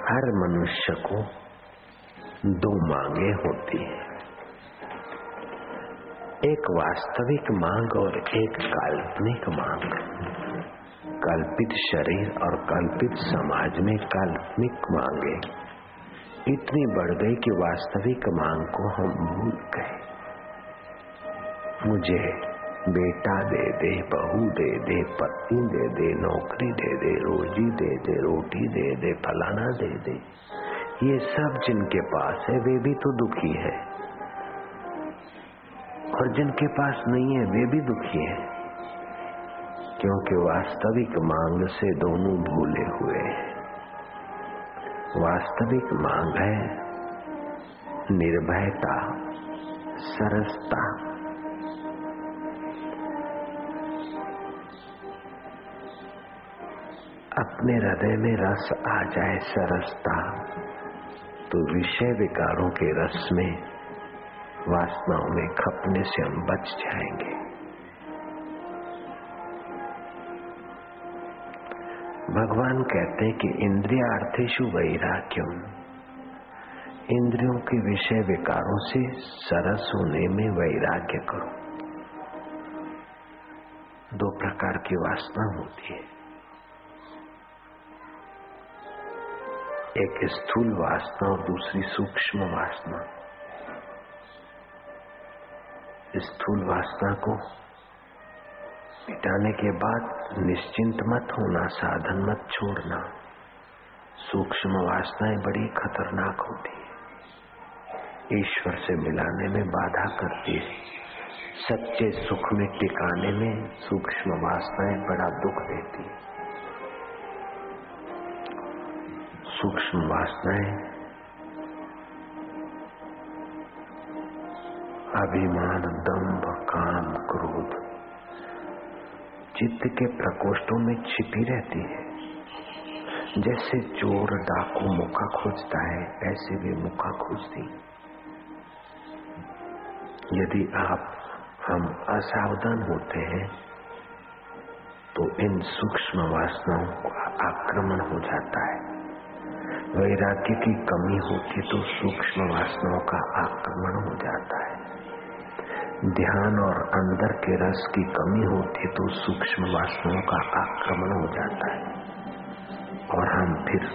हर मनुष्य को दो मांगे होती है। एक वास्तविक मांग और एक काल्पनिक मांग। कल्पित शरीर और कल्पित समाज में काल्पनिक मांगे। इतनी बढ़ गई कि वास्तविक मांग को हम भूल गए मुझे बेटा दे दे, बहू दे दे, पत्नी दे दे, नौकरी दे दे, रोजी दे दे, रोटी दे दे, फलाना दे दे। ये सब जिनके पास है, वे भी तो दुखी है। और जिनके पास नहीं है, वे भी दुखी है। क्योंकि वास्तविक मांग से दोनों भूले हुए वास्तविक मांग है, निर्भयता, सरसता। अपने हृदय में रस आ जाए सरसता तो विषय विकारों के रस में वासनाओं में खपने से हम बच जाएँगे। भगवान कहते हैं कि इंद्रियार्थेशु वैराग्यम। इंद्रियों के विषय विकारों से सरस होने में वैराग्य करो। दो प्रकार की वासना होती है। एक स्थूल वासना और दूसरी सूक्ष्म वासना। स्थूल वासना को मिटाने के बाद निश्चिंत मत होना, साधन मत छोड़ना। सूक्ष्म वासनाएँ बड़ी खतरनाक होती है। ईश्वर से मिलाने में बाधा करती है। सच्चे सुख में टिकाने में सूक्ष्म वासनाएँ बड़ा दुख देती है। सूक्ष्म वासनाएँ, अभिमान, दम्भ, काम, क्रोध, चित्त के प्रकोष्ठों में छिपी रहती है। जैसे चोर डाकू मुखा खोजता है, ऐसे भी मुखा खोजती यदि आप, हम असावधान होते हैं तो इन सूक्ष्म वासनाओं का आक्रमण हो जाता है। वैराग्य की कमी होती तो सूक्ष्म वासनाओं का आक्रमण हो जाता है। ध्यान और अंदर के रस की कमी होती तो सूक्ष्म वासनाओं का आक्रमण हो जाता है। और हम फिर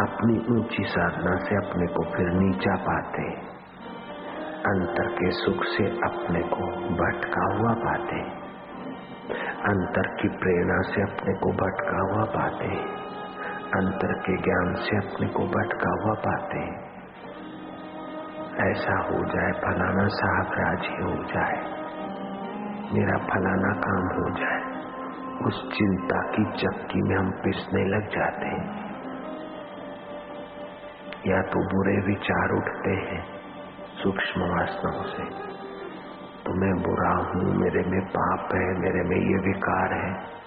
अपनी ऊँची साधना से अपने को फिर नीचा पाते अंतर के सुख से अपने को भटका हुआ पाते अंतर की प्रेरणा से अपने को भटका हुआ पाते अंतर के ज्ञान से अपने को भटका हुआ पाते हैं। ऐसा हो जाए, फलाना साहब राज़ी हो जाए। मेरा फलाना काम हो जाए। उस चिंता की चक्की में हम पिसने लग जाते हैं। या तो बुरे विचार उठते हैं सूक्ष्म वासनाओं से। तो मैं बुरा हूँ, मेरे में पाप है, मेरे में ये विकार है।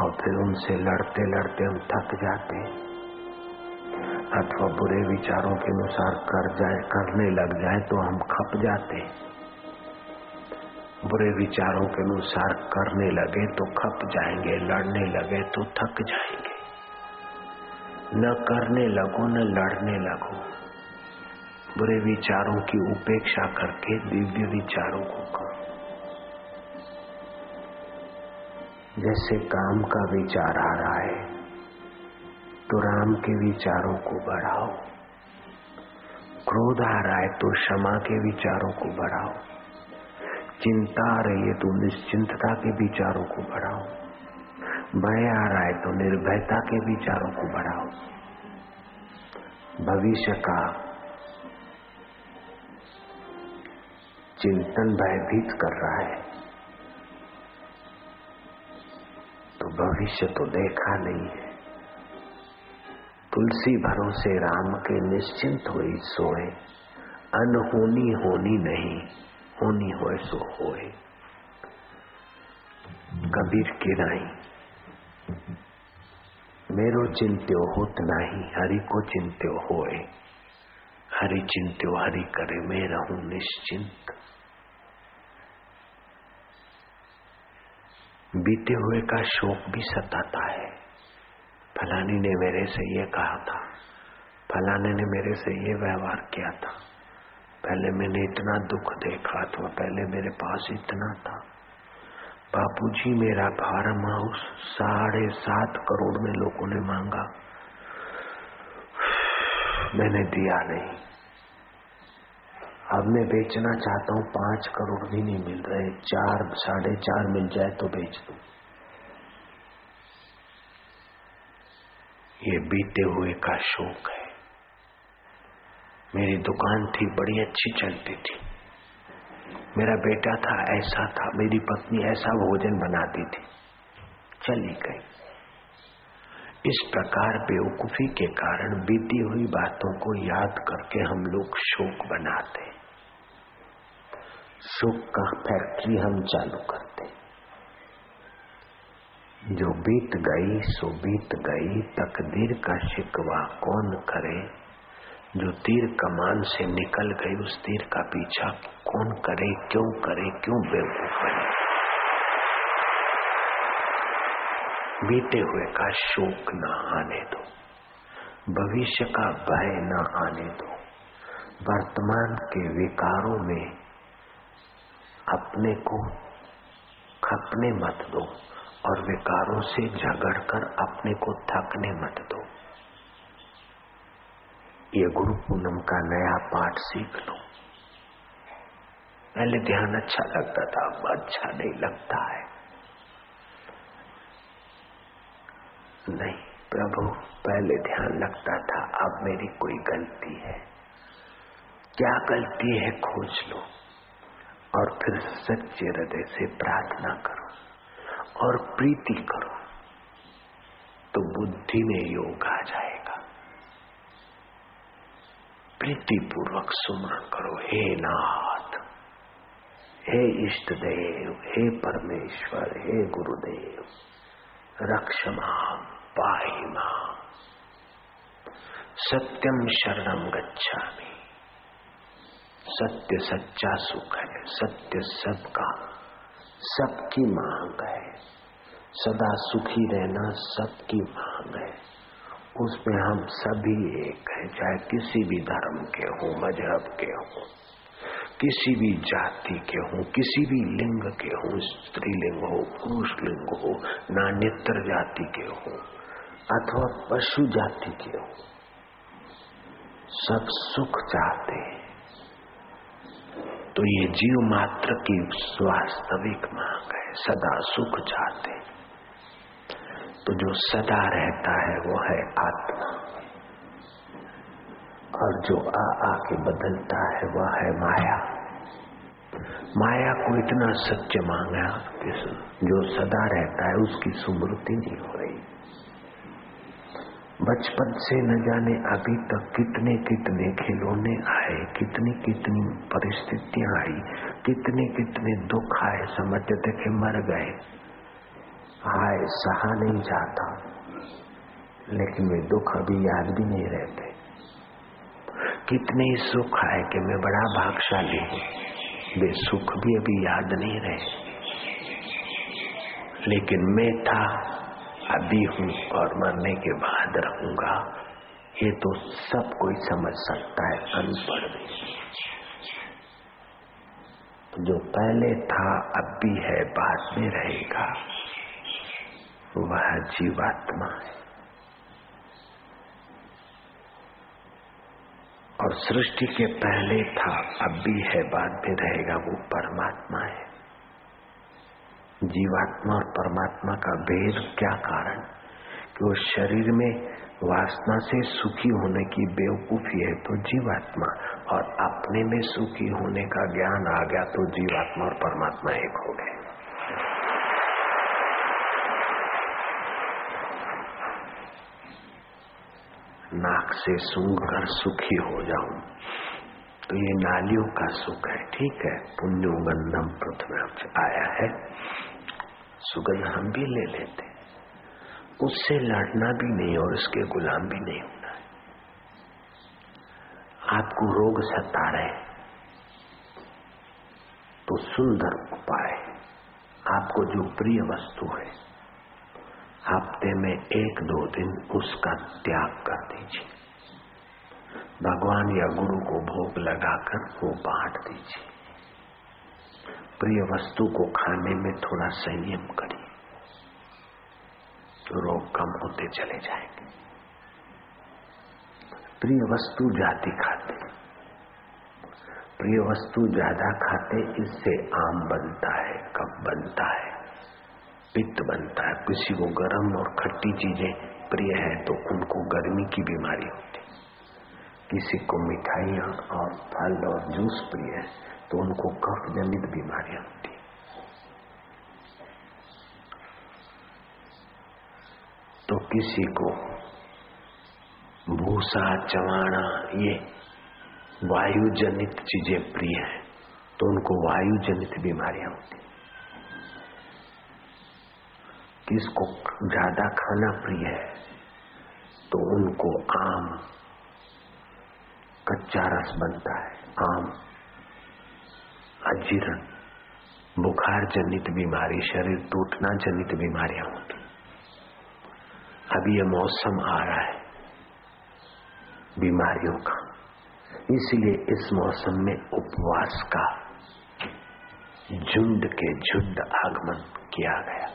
और फिर उनसे लड़ते लड़ते हम थक जाते अथवा बुरे विचारों के अनुसार कर जाए, करने लग जाए तो हम खप जाते बुरे विचारों के अनुसार करने लगे तो खप जाएँगे, लड़ने लगे तो थक जाएँगे। न करने लगो, न लड़ने लगो। बुरे विचारों की उपेक्षा करके दिव्य विचारों को करो। जैसे काम का विचार आ रहा है तो राम के विचारों को बढ़ाओ। क्रोध आ रहा है तो क्षमा के विचारों को बढ़ाओ। चिंता आ रही है तो निश्चिंतता के विचारों को बढ़ाओ। भय आ रहा है तो निर्भयता के विचारों को बढ़ाओ। भविष्य का चिंतन भयभीत कर रहा है। भविष्य तो देखा नहीं है। तुलसी भरोसे राम के निश्चिंत हुई सोए। अनहोनी होनी नहीं, होनी होए सो होए। कबीर की राई मेरो चिंत्यो होत नहीं, हरि को चिंत्यो होए। हरि चिंत्यो, हरि करे मैं रहूँ निश्चिंत। बीते हुए का शोक भी सताता है। फलानी ने मेरे से ये कहा था। फलाने ने मेरे से ये व्यवहार किया था। पहले मैंने इतना दुख देखा था, पहले मेरे पास इतना था। बापूजी, मेरा फार्म हाउस साढ़े सात करोड़ में लोगों ने मांगा। मैंने दिया नहीं। अब मैं बेचना चाहता हूँ, पाँच करोड़ भी नहीं मिल रहे। चार, साढ़े चार मिल जाए तो बेच दू। ये बीते हुए का शोक है। मेरी दुकान थी, बड़ी अच्छी चलती थी। मेरा बेटा था, ऐसा था। मेरी पत्नी ऐसा भोजन बनाती थी। चली गई। इस प्रकार बेवकूफ़ी के कारण बीती हुई बातों को याद करके हम लोग शोक बनाते सुख का फैक्ट्री हम चालू करते जो बीत गई, सो बीत गई, तकदीर का शिकवा कौन करे? जो तीर कमान से निकल गई, उस तीर का पीछा कौन करे? क्यों करे? क्यों बेवकूफ़ बने? बीते हुए का शोक न आने दो। भविष्य का भय न आने दो। वर्तमान के विकारों में अपने को खपने मत दो और विकारों से झगड़कर अपने को थकने मत दो। ये गुरु पूनम का नया पाठ सीख लो। पहले ध्यान अच्छा लगता था, अब अच्छा नहीं लगता है। नहीं, प्रभु, पहले ध्यान लगता था, अब मेरी कोई गलती है। क्या गलती है, खोज लो। और फिर सच्चे हृदय से प्रार्थना करो और प्रीति करो तो बुद्धि में योग आ जाएगा। प्रीति पूर्वक सुमरण करो, हे नाथ, हे इष्ट देव हे परमेश्वर, हे गुरुदेव रक्षमा पाही माम सत्यम शरणम गच्छामि। सत्य सच्चा सुख है, सत्य सबका, सबकी मांग है। सदा सुखी रहना सबकी मांग है। उसमें हम सभी एक हैं, चाहे किसी भी धर्म के हों, मज़हब के हों, किसी भी जाति के हों, किसी भी लिंग के हों, स्त्रीलिंग हो पुरुष लिंग हो, नान्यत्र जाति के हों, अथवा पशु जाति के हों, सब सुख चाहते हैं। तो ये जीव मात्र की वास्तविक मांग है, सदा सुख चाहते तो जो सदा रहता है, वो है आत्मा। और जो आ, आके बदलता है, वह है माया। माया को इतना सत्य मांगा कि जो सदा रहता है, उसकी सुमृति नहीं हो रही। बचपन से न जाने अभी तक कितने कितने खिलौने आए, कितनी कितनी परिस्थितियाँ आई, कितने कितने दुख आए, समझते थे मर गए। हाय, सहा नहीं जाता। लेकिन वे दुख अभी याद भी नहीं रहते। कितने सुख आए कि मैं बड़ा भागशाली हूँ। वे सुख भी अभी याद नहीं रहे। लेकिन मैं था अभी हूँ और मरने के बाद रहूँगा। ये तो सब कोई समझ सकता है, अनपढ़ भी। जो पहले था, अब भी है, बाद में रहेगा। वह जीवात्मा है। और सृष्टि के पहले था, अब भी है, बाद में रहेगा, वो परमात्मा है। जीवात्मा और परमात्मा का भेद क्या कारण? कि वो शरीर में वासना से सुखी होने की बेवकूफ़ी है तो जीवात्मा, और अपने में सुखी होने का ज्ञान आ गया तो जीवात्मा और परमात्मा एक हो गए। नाक से सूंघ कर सुखी हो जाऊँ तो ये नालियों का सुख है। ठीक है, पुण्यो गंधम पृथ्वी आया है। सुगंध हम भी ले लेते उससे लड़ना भी नहीं और उसके गुलाम भी नहीं होना है। आपको रोग सता रहे तो सुंदर उपाय आपको जो प्रिय वस्तु है हफ़्ते में एक दो दिन उसका त्याग कर दीजिए। भगवान या गुरु को भोग लगाकर वो बांट दीजिए। प्रिय वस्तु को खाने में थोड़ा संयम करिए तो रोग कम होते चले जाएँगे। प्रिय वस्तु जाति खाते। प्रिय वस्तु ज़्यादा खाते, इससे आम बनता है कब बनता है, पित्त बनता है। किसी को गर्म और खट्टी चीज़ें प्रिय है तो उनको गर्मी की बीमारी होती। किसी को मिठाइयाँ और फल और जूस प्रिय है तो उनको कफ जनित बीमारियाँ होती तो किसी को भूसा चवाना ये वायु जनित चीज़ें प्रिय है तो उनको वायु जनित बीमारियाँ होती किसको ज़्यादा खाना प्रिय है तो उनको आम, कच्चा रस बनता है, आम। अजीर्ण। बुखार जनित बीमारी, शरीर टूटना जनित बीमारियाँ होती। अभी यह मौसम आ रहा है बीमारियों का। इसलिए इस मौसम में उपवास का झुंड के झुंड आगमन किया गया।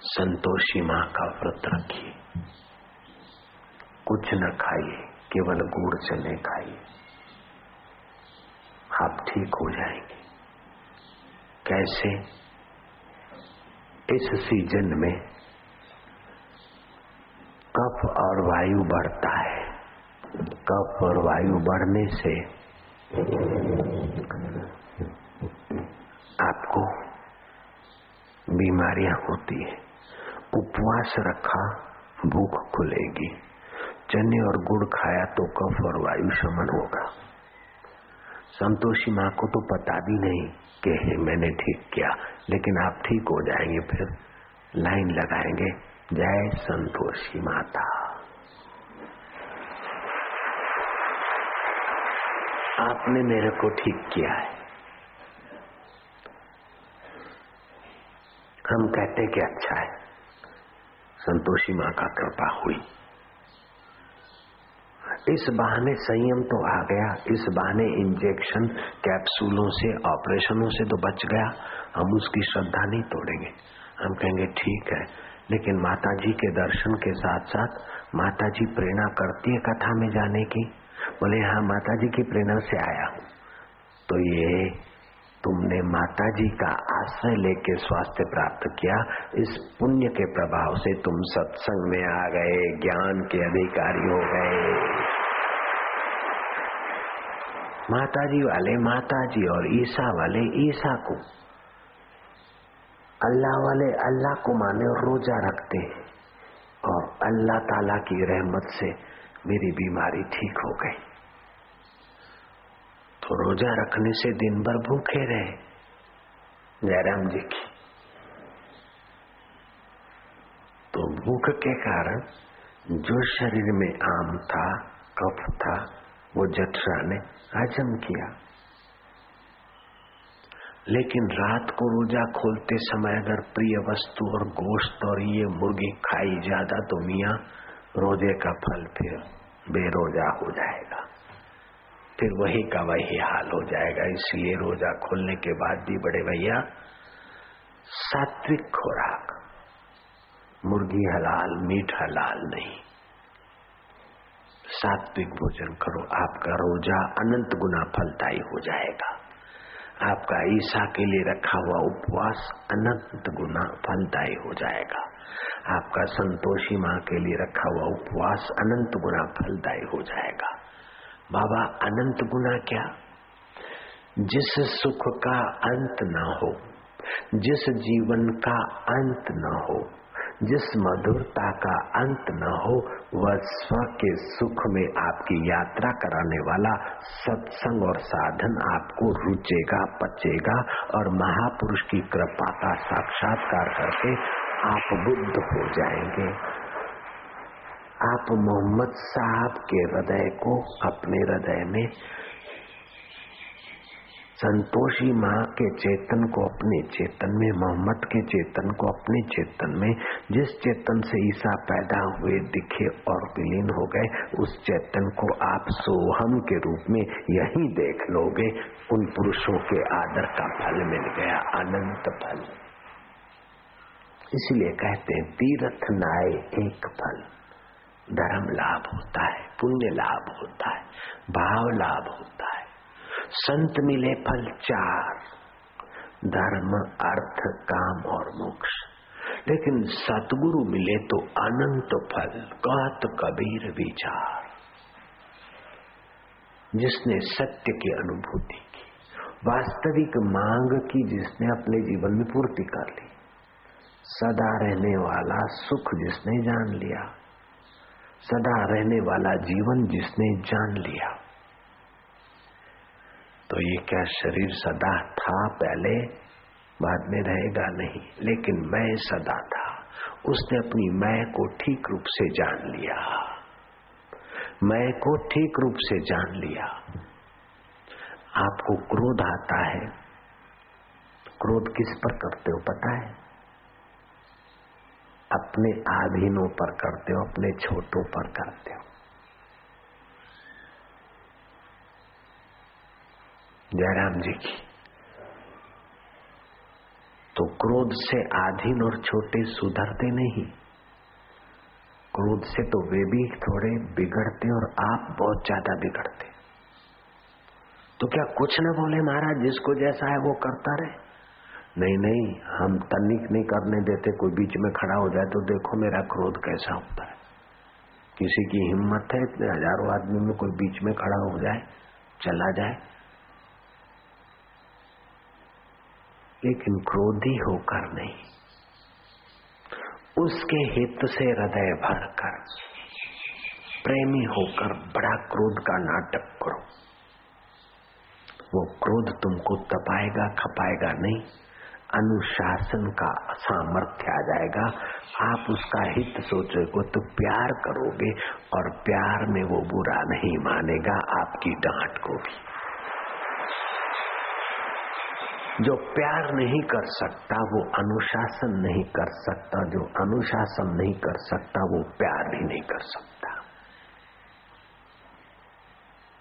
संतोषी माँ का व्रत रखिए। कुछ न खाइए, केवल गुड़ चने खाइए। आप ठीक हो जाएँगे। कैसे? इस सीज़न में कफ और वायु बढ़ता है। कफ और वायु बढ़ने से आपको बीमारियाँ होती है। उपवास रखा, भूख खुलेगी। चने और गुड़ खाया तो कफ और वायु शमन होगा। संतोषी माँ को तो पता भी नहीं कि मैंने ठीक किया। लेकिन आप ठीक हो जाएँगे फिर। लाइन लगाएँगे, जय संतोषी माता। आपने मेरे को ठीक किया है। हम कहते कि अच्छा है। संतोषी माँ का कृपा हुई। इस बहाने संयम तो आ गया। इस बहाने इंजेक्शन कैप्सूलों से ऑपरेशनों से तो बच गया। हम उसकी श्रद्धा नहीं तोड़ेंगे। हम कहेंगे, ठीक है। लेकिन माता जी के दर्शन के साथ साथ माता जी प्रेरणा करती है कथा में जाने की। बोले हाँ माता जी की प्रेरणा से आया हूँ। तो ये तुमने माता जी का आश्रय लेके स्वास्थ्य प्राप्त किया। इस पुण्य के प्रभाव से तुम सत्संग में आ गए, ज्ञान के अधिकारी हो गए। माताजी वाले, माताजी और ईसा वाले, ईसा को। अल्लाह वाले अल्लाह को माने और रोजा रखते हैं। और अल्लाह ताला की रहमत से मेरी बीमारी ठीक हो गई। तो रोजा रखने से दिन भर भूखे रहे। जयराम जी की। तो भूख के कारण जो शरीर में आम था, कफ था वो जठरा ने हजम किया। लेकिन रात को रोजा खोलते समय अगर प्रिय वस्तु और गोश्त और ये मुर्गी खाई ज़्यादा तो मिया, रोज़े का फल फिर बेरोजा हो जाएगा। फिर वही का वही हाल हो जाएगा। इसलिए रोजा खोलने के बाद भी बड़े भैया, सात्विक खुराक। मुर्गी हलाल मीठ हलाल नहीं। सात्विक भोजन करो, आपका रोजा अनंत गुना फलदायी हो जाएगा। आपका ईसा के लिए रखा हुआ उपवास अनंत गुना फलदायी हो जाएगा। आपका संतोषी माँ के लिए रखा हुआ उपवास अनंत गुना फलदायी हो जाएगा। बाबा, अनंत गुना क्या? जिस सुख का अंत ना हो, जिस जीवन का अंत न हो जिस मधुरता का अंत न हो, वह स्व के सुख में आपकी यात्रा कराने वाला सत्संग और साधन आपको रुचेगा, पचेगा और महापुरुष की कृपा का साक्षात्कार करके आप बुद्ध हो जाएँगे। आप मोहम्मद साहब के हृदय को अपने हृदय में संतोषी माँ के चेतन को अपने चेतन में, मोहम्मद के चेतन को अपने चेतन में, जिस चेतन से ईसा पैदा हुए, दिखे और विलीन हो गए, उस चेतन को आप सोहम के रूप में यही देख लोगे। उन पुरुषों के आदर का फल मिल गया, अनंत फल। इसलिए कहते हैं, तीर्थ नाय एक फल। धर्म लाभ होता है, पुण्य लाभ होता है, भाव लाभ होता है। संत मिले फल चार। धर्म, अर्थ, काम और मोक्ष। लेकिन सतगुरु मिले तो अनंत फल, कहत कबीर विचार। जिसने सत्य की अनुभूति की, वास्तविक मांग की जिसने अपने जीवन में पूर्ति कर ली, सदा रहने वाला सुख जिसने जान लिया, सदा रहने वाला जीवन जिसने जान लिया। तो ये क्या शरीर सदा था पहले? बाद में रहेगा नहीं। लेकिन मैं सदा था। उसने अपनी मैं को ठीक रूप से जान लिया। मैं को ठीक रूप से जान लिया। आपको क्रोध आता है। क्रोध किस पर करते हो पता है? अपने आधीनों पर करते हो, अपने छोटों पर करते हो। जयराम जी की। तो क्रोध से आधीन और छोटे सुधरते नहीं। क्रोध से तो वे भी थोड़े बिगड़ते और आप बहुत ज़्यादा बिगड़ते। तो क्या कुछ न बोले महाराज, जिसको जैसा है वो करता रहे? नहीं नहीं, हम तनिक नहीं करने देते, कोई बीच में खड़ा हो जाए तो देखो मेरा क्रोध कैसा होता है। किसी की हिम्मत है इतने हज़ारों आदमी में कोई बीच में खड़ा हो जाए, चला जाए लेकिन क्रोधी होकर नहीं। उसके हित से हृदय भरकर प्रेमी होकर बड़ा क्रोध का नाटक करो। वो क्रोध तुमको तपाएगा, खपाएगा नहीं। अनुशासन का सामर्थ्य आ जाएगा। आप उसका हित सोचोगे तो प्यार करोगे और प्यार में वो बुरा नहीं मानेगा आपकी डांट को भी। जो प्यार नहीं कर सकता, वो अनुशासन नहीं कर सकता, जो अनुशासन नहीं कर सकता, वो प्यार भी नहीं कर सकता।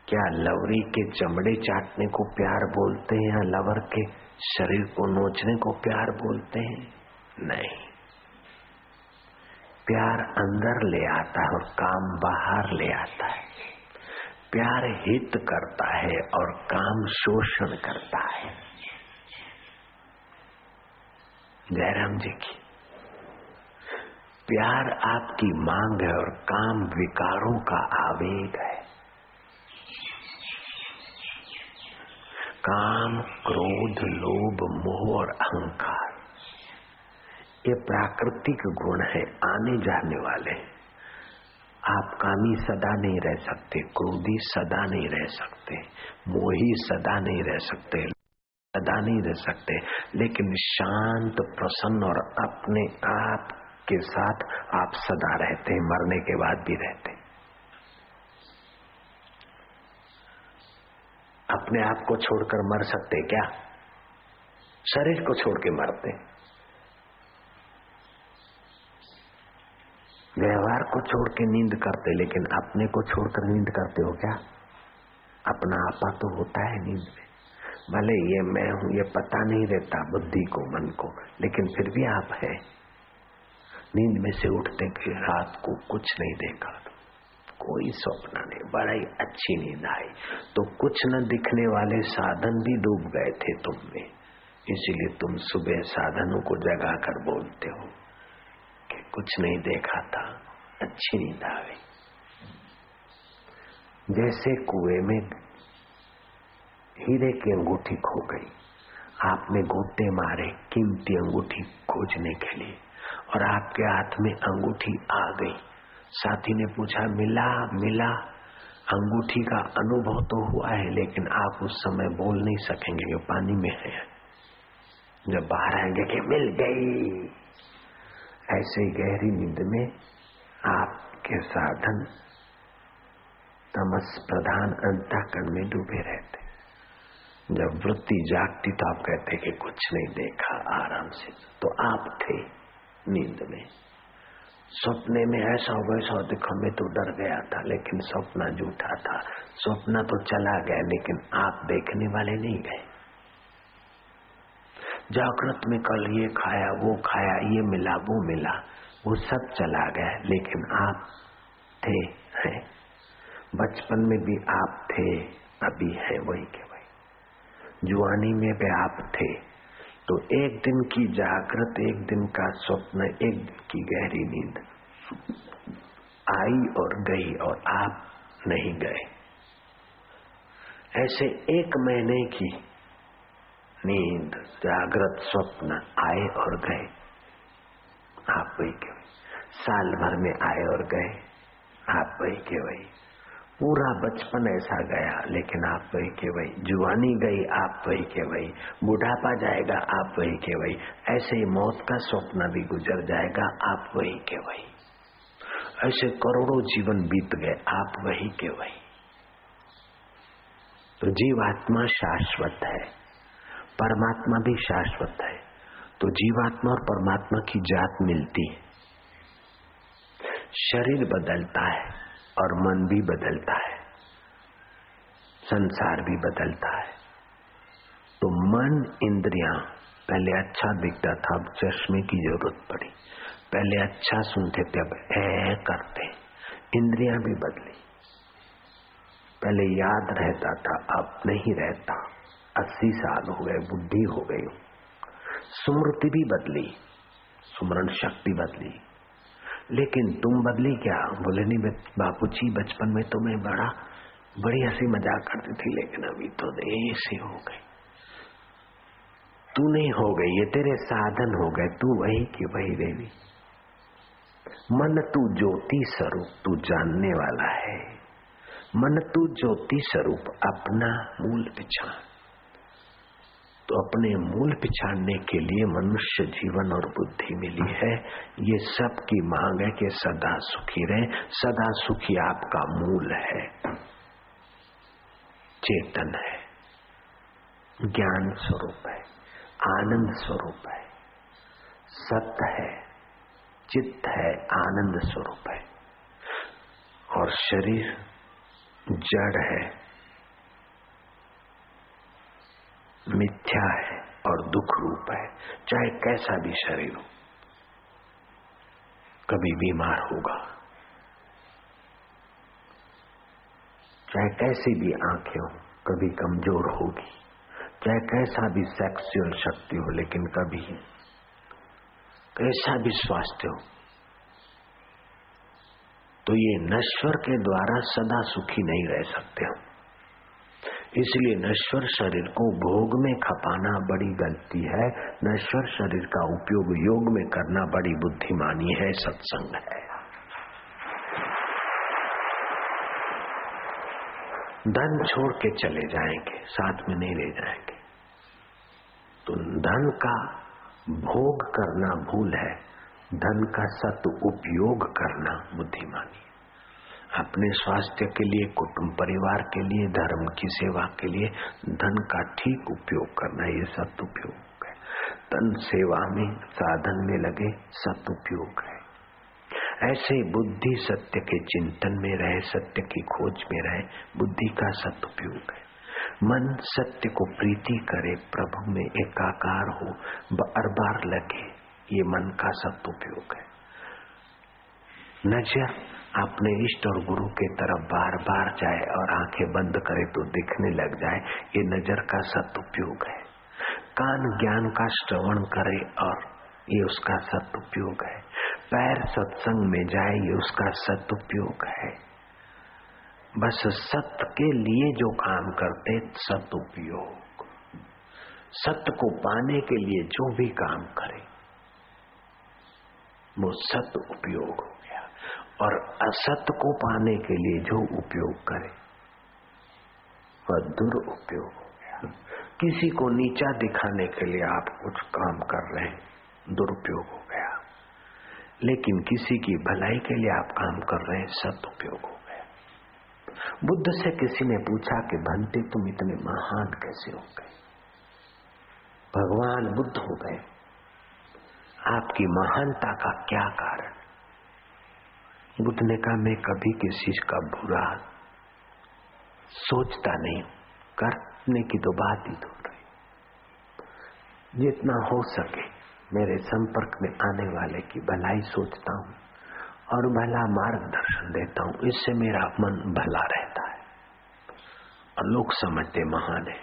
क्या लवरी के चमड़े चाटने को प्यार बोलते हैं या लवर के शरीर को नोचने को प्यार बोलते हैं? नहीं। प्यार अंदर ले आता है और काम बाहर ले आता है। प्यार हित करता है और काम शोषण करता है। जयराम जी की। प्यार आपकी मांग है और काम विकारों का आवेग है। काम, क्रोध, लोभ, मोह और अहंकार, ये प्राकृतिक गुण है, आने जाने वाले। आप कामी सदा नहीं रह सकते, क्रोधी सदा नहीं रह सकते, मोही सदा नहीं रह सकते। सदा नहीं रह सकते। लेकिन शांत, प्रसन्न और अपने आप के साथ आप सदा रहते हैं, मरने के बाद भी रहते अपने आप को छोड़कर मर सकते क्या? शरीर को छोड़ के मरते व्यवहार को छोड़ के नींद करते, लेकिन अपने को छोड़कर नींद करते हो क्या? अपना आपा तो होता है नींद में। भले ये मैं हूँ, ये पता नहीं रहता बुद्धि को, मन को, लेकिन फिर भी आप है। नींद में से उठते कि रात को कुछ नहीं देखा। कोई स्वप्न नहीं, बड़ा ही अच्छी नींद आई। तो कुछ न दिखने वाले साधन भी डूब गए थे तुम में। इसीलिए तुम सुबह साधनों को जगा कर बोलते हो कि कुछ नहीं देखा था, अच्छी नींद आ गई। जैसे कुएँ में हीरे की अंगूठी खो गई। आपने गोते मारे कीमती अंगूठी खोजने के लिए और आपके हाथ में अंगूठी आ गई। साथी ने पूछा, मिला मिला। अंगूठी का अनुभव तो हुआ है, लेकिन आप उस समय बोल नहीं सकेंगे कि पानी में है। जब बाहर आएँगे कि मिल गई। ऐसे गहरी नींद में आपके साधन तमस प्रधान अंताकरण में डूबे रहते। जब वृत्ति जागती तो आप कहते कि कुछ नहीं देखा आराम से। तो आप थे नींद में। सपने में ऐसा हो गया सौ दिखा, में तो डर गया था, लेकिन सपना झूठा था। सपना तो चला गया, लेकिन आप देखने वाले नहीं गए। जागृत में कल ये खाया, वो खाया, ये मिला, वो मिला, वो सब चला गया, लेकिन आप थे, हैं। बचपन में भी आप थे अभी है, वही के जुआनी में भी आप थे। तो एक दिन की जागृत, एक दिन का स्वप्न, एक दिन की गहरी नींद आई और गई और आप नहीं गए। ऐसे एक महीने की नींद, जागृत स्वप्न आए और गए। आप वही के वही। साल भर में आए और गए। आप वही के वही। पूरा बचपन ऐसा गया, लेकिन आप वही के वही जुआनी गई, आप वही के वही, बुढ़ापा जाएगा, आप वही के वही, ऐसे ही मौत का स्वप्न भी गुजर जाएगा, आप वही के वही। ऐसे करोड़ों जीवन बीत गए, आप वही के वही। तो जीवात्मा शाश्वत है, परमात्मा भी शाश्वत है तो जीवात्मा और परमात्मा की जात मिलती है, शरीर बदलता है। और मन भी बदलता है। संसार भी बदलता है। तो मन इंद्रिया, पहले अच्छा दिखता था, अब चश्मे की ज़रूरत पड़ी। पहले अच्छा सुनते थे, अब ए करते। इंद्रिया भी बदली। पहले याद रहता था, अब नहीं रहता। अस्सी साल हो गए, बुद्धि हो गई। स्मृति भी बदली। सुमरण शक्ति बदली। लेकिन तुम बदली क्या? बोले, नहीं बापू जी बचपन में तो मैं बड़ा बड़ी हँसी मज़ाक करती थी, लेकिन अभी तो ऐसे हो गई। तू नहीं हो गई, ये तेरे साधन हो गए, तू वही की वही देवी। मन तू ज्योति स्वरूप, तू जानने वाला है। मन तू ज्योति स्वरूप, अपना मूल पिछाड़ तो अपने मूल पिछाड़ने के लिए मनुष्य जीवन और बुद्धि मिली है। ये सब की मांग है कि सदा सुखी रहे। सदा सुखी आपका मूल है। चेतन है। ज्ञान स्वरूप है। आनंद स्वरूप है। सत्य है। चित्त है। आनंद स्वरूप है। और शरीर जड़ है। मिथ्या है और दुख रूप है, चाहे कैसा भी शरीर हो। कभी बीमार होगा। चाहे कैसी भी आँखें हो, कभी कमज़ोर होगी। चाहे कैसा भी सेक्सुअल शक्ति हो, लेकिन कभी कैसा भी स्वास्थ्य हो। तो ये नश्वर के द्वारा सदा सुखी नहीं रह सकते हम। इसलिए नश्वर शरीर को भोग में खपाना बड़ी गलती है। नश्वर शरीर का उपयोग योग में करना बड़ी बुद्धिमानी है, सत्संग है। धन छोड़ के चले जाएँगे, साथ में नहीं ले जाएँगे। तो धन का भोग करना भूल है। धन का सत उपयोग करना बुद्धिमानी अपने स्वास्थ्य के लिए, कुटुंब परिवार के लिए, धर्म की सेवा के लिए धन का ठीक उपयोग करना ये सदउपयोग है। धन सेवा में, साधन में लगे सदउपयोग है। ऐसे बुद्धि सत्य के चिंतन में रहे, सत्य की खोज में रहे, बुद्धि का सदउपयोग है। मन सत्य को प्रीति करे, प्रभु में एकाकार हो, बार बार लगे, ये मन का सदउपयोग है। नज़र अपने इष्ट और गुरु के तरफ़ बार बार जाए और आँखें बंद करे तो दिखने लग जाए, ये नज़र का सदउपयोग है। कान ज्ञान का श्रवण करे और ये उसका सदउपयोग है। पैर सत्संग में जाए, ये उसका सदउपयोग है। बस सत्य के लिए जो काम करते सदउपयोग सत्य को पाने के लिए जो भी काम करे, वो सत उपयोग और असत को पाने के लिए जो उपयोग करे, वह दुरुपयोग हो गया। किसी को नीचा दिखाने के लिए आप कुछ काम कर रहे हैं, दुरुपयोग हो गया। लेकिन किसी की भलाई के लिए आप काम कर रहे हैं सदउपयोग हो गया। बुद्ध से किसी ने पूछा कि, भंते, तुम इतने महान कैसे हो गए? भगवान बुद्ध हो गए। आपकी महानता का क्या कारण? बुद्ध ने कहा मैं कभी किसी का बुरा सोचता नहीं करने की तो बात ही दूर रही जितना हो सके मेरे संपर्क में आने वाले की भलाई सोचता हूँ और भला मार्गदर्शन देता हूँ। इससे मेरा मन भला रहता है। और लोग समझते महान है।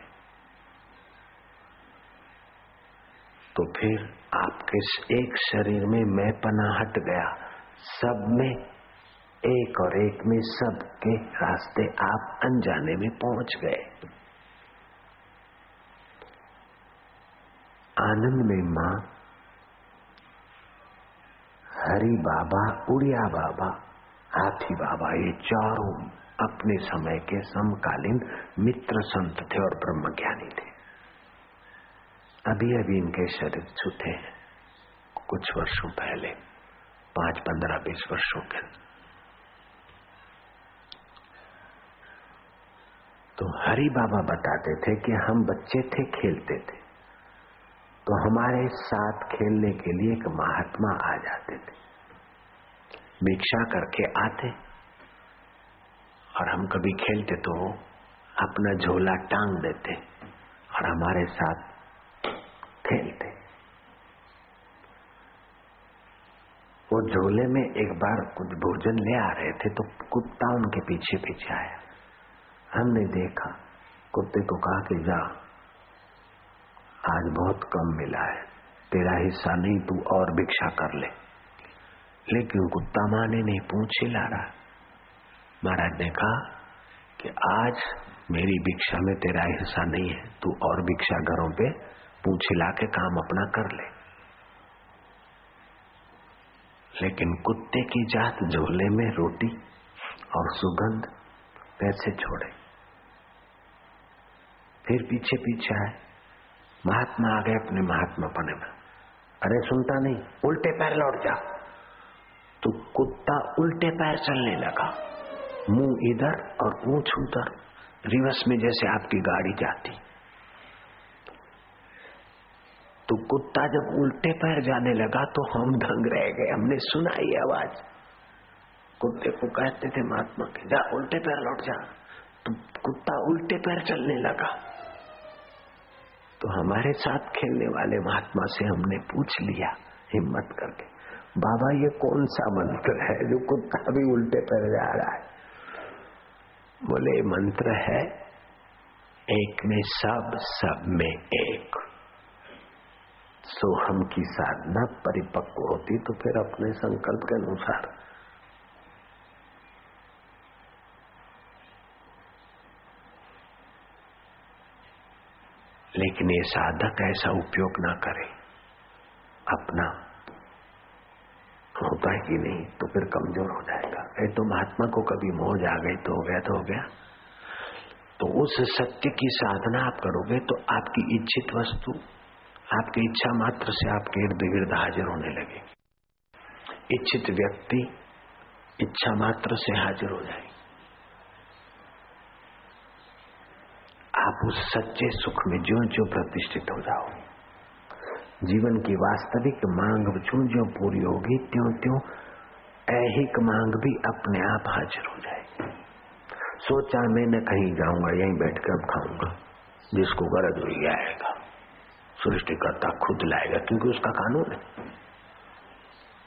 तो फिर आपके एक शरीर में मैं पना हट गया। सब में एक और एक में सब के रास्ते आप अनजाने में पहुँच गए। आनंद में माँ, हरि बाबा, उड़िया बाबा, हाथी बाबा, ये चारों अपने समय के समकालीन मित्र संत थे और ब्रह्म ज्ञानी थे। अभी अभी इनके शरीर छूते हैं। कुछ वर्षों पहले, पाँच, पंद्रह, बीस वर्षों के। तो हरि बाबा बताते थे कि हम बच्चे थे, खेलते थे। तो हमारे साथ खेलने के लिए एक महात्मा आ जाते थे। भिक्षा करके आते और हम कभी खेलते तो अपना झोला टांग देते और हमारे साथ खेलते। वो झोले में एक बार कुछ भोजन ले आ रहे थे तो कुत्ता उनके पीछे पीछे आया। हमने देखा, कुत्ते को कहा कि जा, आज बहुत कम मिला है, तेरा हिस्सा नहीं, तू और भिक्षा कर ले। लेकिन कुत्ता माने नहीं पूछ रहा महाराज ने कहा कि आज मेरी भिक्षा में तेरा हिस्सा नहीं है, तू और भिक्षा घरों पे पूछ ला के काम अपना कर ले। लेकिन कुत्ते की जात झोले में रोटी और सुगंध कैसे छोड़े। फिर पीछे पीछे आए। महात्मा आ गए अपने महात्मा पने में। अरे सुनता नहीं, उल्टे पैर लौट जा। तो कुत्ता उल्टे पैर चलने लगा। मुँह इधर और ऊंच उधर, रिवर्स में जैसे आपकी गाड़ी जाती। तो कुत्ता जब उल्टे पैर जाने लगा तो हम दंग रह गए। हमने सुना ही आवाज़। कुत्ते को कहते थे महात्मा के, जा, उल्टे पैर लौट जा। तो कुत्ता उल्टे पैर चलने लगा। तो हमारे साथ खेलने वाले महात्मा से हमने पूछ लिया, हिम्मत करके, बाबा, ये कौन सा मंत्र है जो कुत्ता भी उल्टे पर जा रहा है? बोले मंत्र है, एक में सब सब में एक। सोहम की साधना परिपक्व होती तो फिर अपने संकल्प के अनुसार लेकिन ये साधक ऐसा उपयोग ना करे। अपना होता है कि नहीं तो फिर कमज़ोर हो जाएगा। ये तो महात्मा को कभी मोह जा गई तो हो गया तो हो गया। तो उस सत्य की साधना आप करोगे तो आपकी इच्छित वस्तु, आपकी इच्छा मात्र से आपके इर्द गिर्द हाजिर होने लगे इच्छित व्यक्ति इच्छा मात्र से हाजिर हो जाएगी। आप उस सच्चे सुख में ज्यो जो प्रतिष्ठित हो जाओ। जीवन की वास्तविक मांग जो जो पूरी होगी त्यों त्यों ऐहिक मांग भी अपने आप हाजिर हो जाएगी। सोचा मैं न कहीं जाऊँगा, यहीं बैठ कर खाऊँगा, जिसको गरज हुई आएगा। सृष्टिकर्ता खुद लाएगा, क्योंकि उसका कानून है।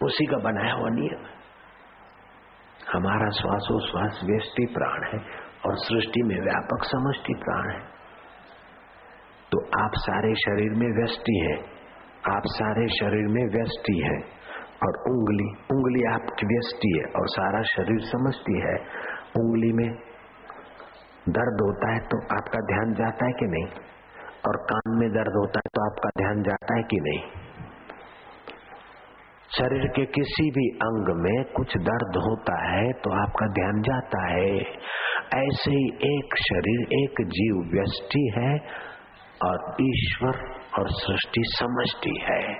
उसी का बनाया हुआ नियम हमारा श्वासोश्वास व्यष्टि प्राण है और सृष्टि में व्यापक समष्टि प्राण है। तो आप सारे शरीर में व्यष्टि है। आप सारे शरीर में व्यष्टि है। और उंगली उंगली आपकी व्यष्टि है और सारा शरीर समझती है। उंगली में दर्द होता है तो आपका ध्यान जाता है कि नहीं? और कान में दर्द होता है तो आपका ध्यान जाता है कि नहीं? शरीर के किसी भी अंग में कुछ दर्द होता है तो आपका ध्यान जाता है। ऐसे ही एक शरीर, एक जीव व्यष्टि है और ईश्वर और सृष्टि समष्टि है।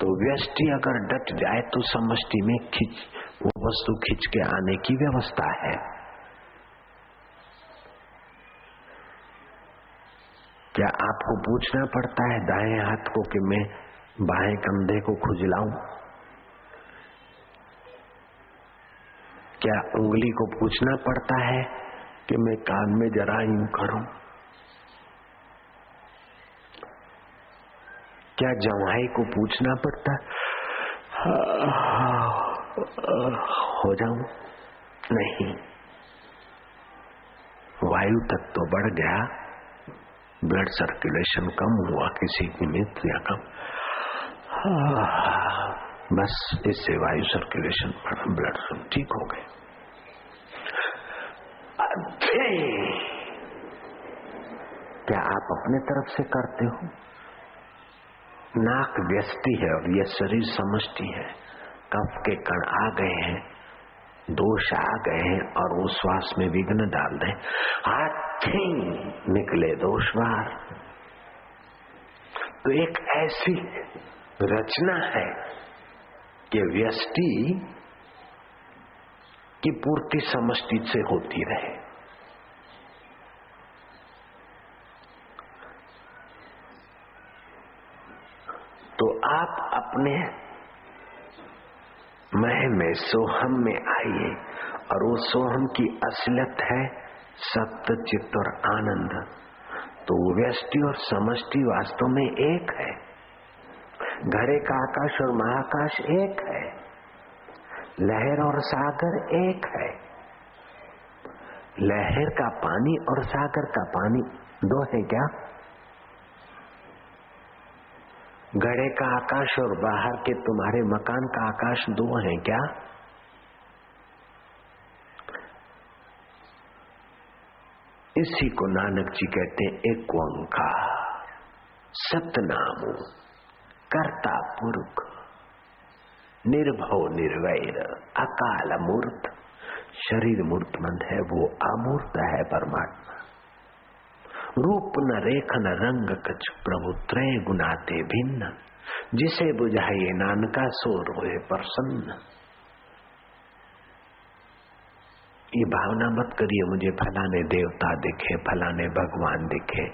तो व्यष्टि अगर डट जाए तो समष्टि में खिंच, वो वस्तु खिंच के आने की व्यवस्था है। क्या आपको पूछना पड़ता है दाएँ हाथ को कि मैं बाएँ कंधे को खुजलाऊं? क्या उंगली को पूछना पड़ता है कि मैं कान में जरा यूँ करूँ? क्या जवाई को पूछना पड़ता? हो जाऊँ? नहीं। वायु तक तो बढ़ गया। ब्लड सर्कुलेशन कम हुआ, किसी निमित्त या कम। बस इससे वायु सर्कुलेशन बढ़ा ब्लड ठीक हो गए। क्या आप अपने तरफ़ से करते हो? नाक व्यस्ती है और यह शरीर समझती है। कफ के कण आ गए हैं, दोष आ गए हैं और वो श्वास में विघ्न डाल दें। हाथी निकले दोष बाहर। तो एक ऐसी रचना है कि व्यष्टि की पूर्ति समष्टि से होती रहे। तो आप अपने मैं में, सोहम में आइए और वो सोहम की असलियत है सत्य, चित्त और आनंद। तो व्यष्टि और समष्टि वास्तव में एक है। घरे का आकाश और महाकाश एक है। लहर और सागर एक है। लहर का पानी और सागर का पानी दो है क्या? घड़े का आकाश और बाहर के तुम्हारे मकान का आकाश दो है क्या? इसी को नानक जी कहते हैं एक ओंकार सतनामो। कर्ता पुरुष निर्भव निर्वैर, अकाल मूर्त। शरीर मूर्तमंद है, वो अमूर्त है परमात्मा। रूप न रेख न रंग कछ प्रभु त्रय गुनाते भिन्न। जिसे बुझाइए नानका सो रोए प्रसन्न। ये भावना मत करिए, मुझे फलाने देवता दिखे, फलाने भगवान दिखे,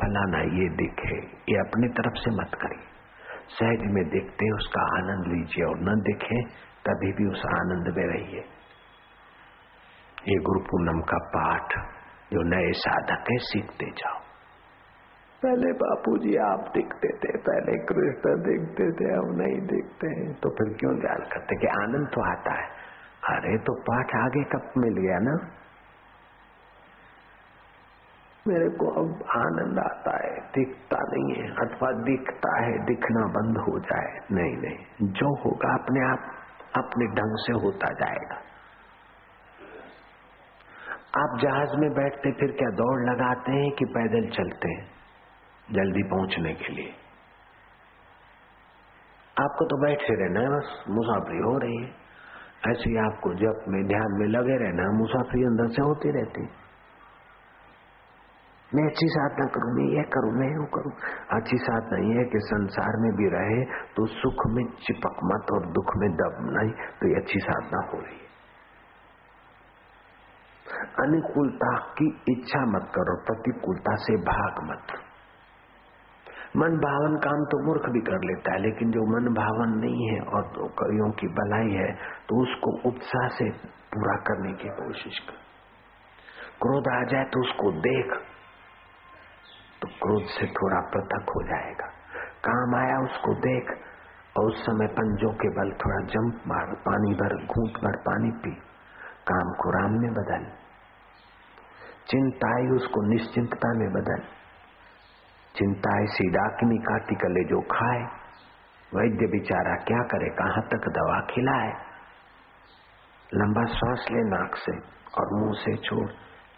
फलाना ये दिखे, ये अपनी तरफ़ से मत करिए। सहज में दिखते उसका आनंद लीजिए और न दिखे कभी भी उस आनंद में रहिए। ये गुरु पूनम का पाठ जो नए साधक है सीखते जाओ। पहले बापूजी आप दिखते थे पहले कृष्ण दिखते थे अब नहीं दिखते हैं। तो फिर क्यों ध्यान करते कि आनंद तो आता है? अरे तो पाठ आगे कब मिल गया ना? मेरे को अब आनंद आता है, दिखता नहीं है, अथवा दिखता है, दिखना बंद हो जाए। नहीं नहीं, जो होगा अपने आप अपने ढंग से होता जाएगा। आप जहाज़ में बैठते, फिर क्या दौड़ लगाते हैं कि पैदल चलते हैं, जल्दी पहुँचने के लिए? आपको तो बैठे रहना है, बस मुसाफरी हो रही है। ऐसे ही आपको जब में ध्यान में लगे रहना मुसाफरी अंदर से होती रहती मैं अच्छी साधना करूँ, मैं ये करूँ, मैं वो करूँ। अच्छी साधना ये है कि संसार में भी रहे तो सुख में चिपक मत और दुख में दब नहीं तो ये अच्छी साधना हो रही है। अनुकूलता की इच्छा मत करो, प्रतिकूलता से भाग मत। मन भावन काम तो मूर्ख भी कर लेता है, लेकिन जो मन भावन नहीं है और तो कवियों की भलाई है तो उसको उत्साह से पूरा करने की कोशिश कर। क्रोध आ जाए तो उसको देख। तो क्रोध से थोड़ा पृथक हो जाएगा। काम आया उसको देख और उस समय पंजों के बल थोड़ा जंप मार, पानी भर, घूट भर पानी पी। काम को राम में बदल। चिंता आई उसको निश्चिंतता में बदल। चिंता ऐसी डाकनी काटी कले जो खाए। वैद्य बिचारा क्या करे, कहाँ तक दवा खिलाए? लंबा श्वास ले नाक से और मुँह से छोड़।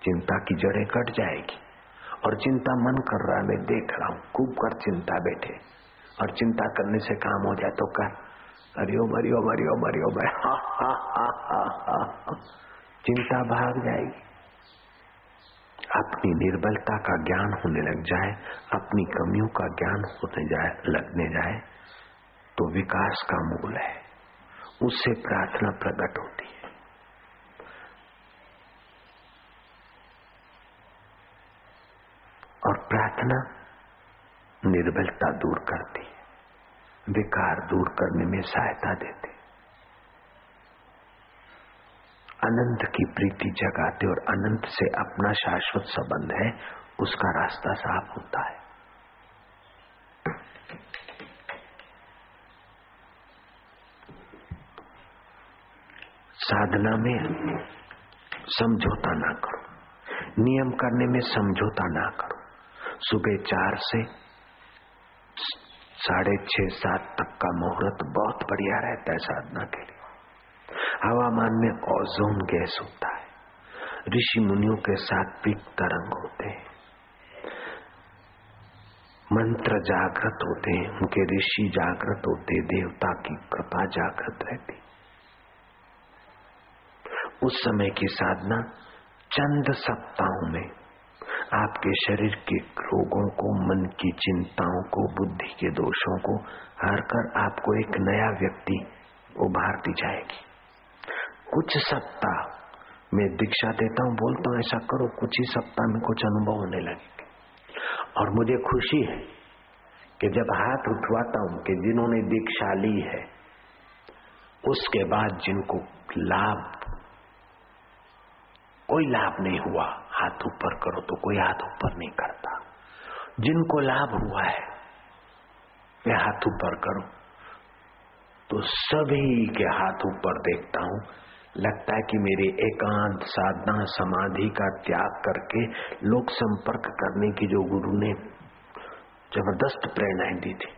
चिंता की जड़ें कट जाएगी। और चिंता मन कर रहा है, मैं देख रहा हूँ, खूब कर चिंता बैठे। और चिंता करने से काम हो जाए तो कर। हरिओम हरिओम हरिओम हरिओम चिंता भाग जाएगी। अपनी निर्बलता का ज्ञान होने लग जाए, अपनी कमियों का ज्ञान होने जाए, लगने जाए तो विकास का मूल है। उससे प्रार्थना प्रकट होती है और प्रार्थना निर्बलता दूर करती है। विकार दूर करने में सहायता देती अनंत की प्रीति जगाते और अनंत से अपना शाश्वत संबंध है, उसका रास्ता साफ़ होता है। साधना में समझौता ना करो। नियम करने में समझौता ना करो। सुबह चार से साढ़े छह, सात तक का मुहूर्त बहुत बढ़िया रहता है साधना के लिए। हवामान में ओजोन गैस होता है। ऋषि मुनियों के साथ पिक तरंग होते हैं। मंत्र जागृत होते हैं, उनके ऋषि जागृत होते, देवता की कृपा जागृत रहती। उस समय की साधना चंद सप्ताहों में आपके शरीर के रोगों को, मन की चिंताओं को, बुद्धि के दोषों को हर कर आपको एक नया व्यक्ति उभार दी जाएगी। कुछ सप्ताह मैं दीक्षा देता हूँ, बोलता हूँ, ऐसा करो, कुछ ही सप्ताह में कुछ अनुभव होने लगेंगे। और मुझे खुशी है कि जब हाथ उठवाता हूँ कि जिन्होंने दीक्षा ली है, उसके बाद जिनको लाभ, कोई लाभ नहीं हुआ। हाथ ऊपर करो तो कोई हाथ ऊपर नहीं करता। जिनको लाभ हुआ है वे हाथ ऊपर करो। तो सभी के हाथ ऊपर देखता हूँ। लगता है कि मेरी एकांत साधना समाधि का त्याग करके लोक संपर्क करने की जो गुरु ने ज़बरदस्त प्रेरणाएँ दी थी,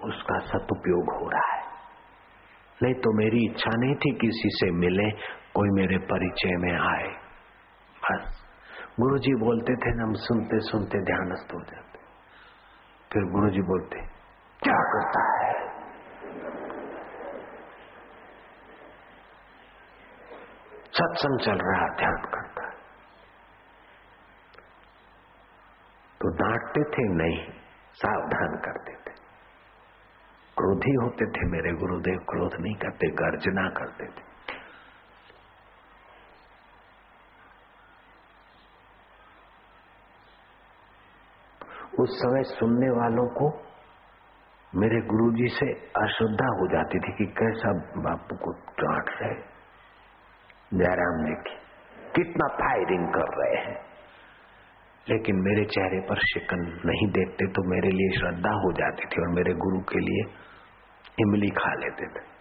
उसका सदुपयोग हो रहा है। नहीं तो मेरी इच्छा नहीं थी किसी से मिले, कोई मेरे परिचय में आए। बस। गुरु जी बोलते थे ना, हम सुनते सुनते ध्यानस्थ हो जाते। फिर गुरु जी बोलते, क्या करता है? सत्संग चल रहा, ध्यान करता। है तो डांटते थे, नहीं, सावधान करते थे क्रोधी होते थे, मेरे गुरुदेव क्रोध नहीं करते, गर्जना करते थे। उस समय सुनने वालों को मेरे गुरुजी से अश्रद्धा हो जाती थी कि कैसा बापू को डांट रहे। जयराम जी की कितना फायरिंग कर रहे हैं। लेकिन मेरे चेहरे पर शिकन नहीं देखते तो मेरे लिए श्रद्धा हो जाती थी और मेरे गुरु के लिए इमली खा लेते थे।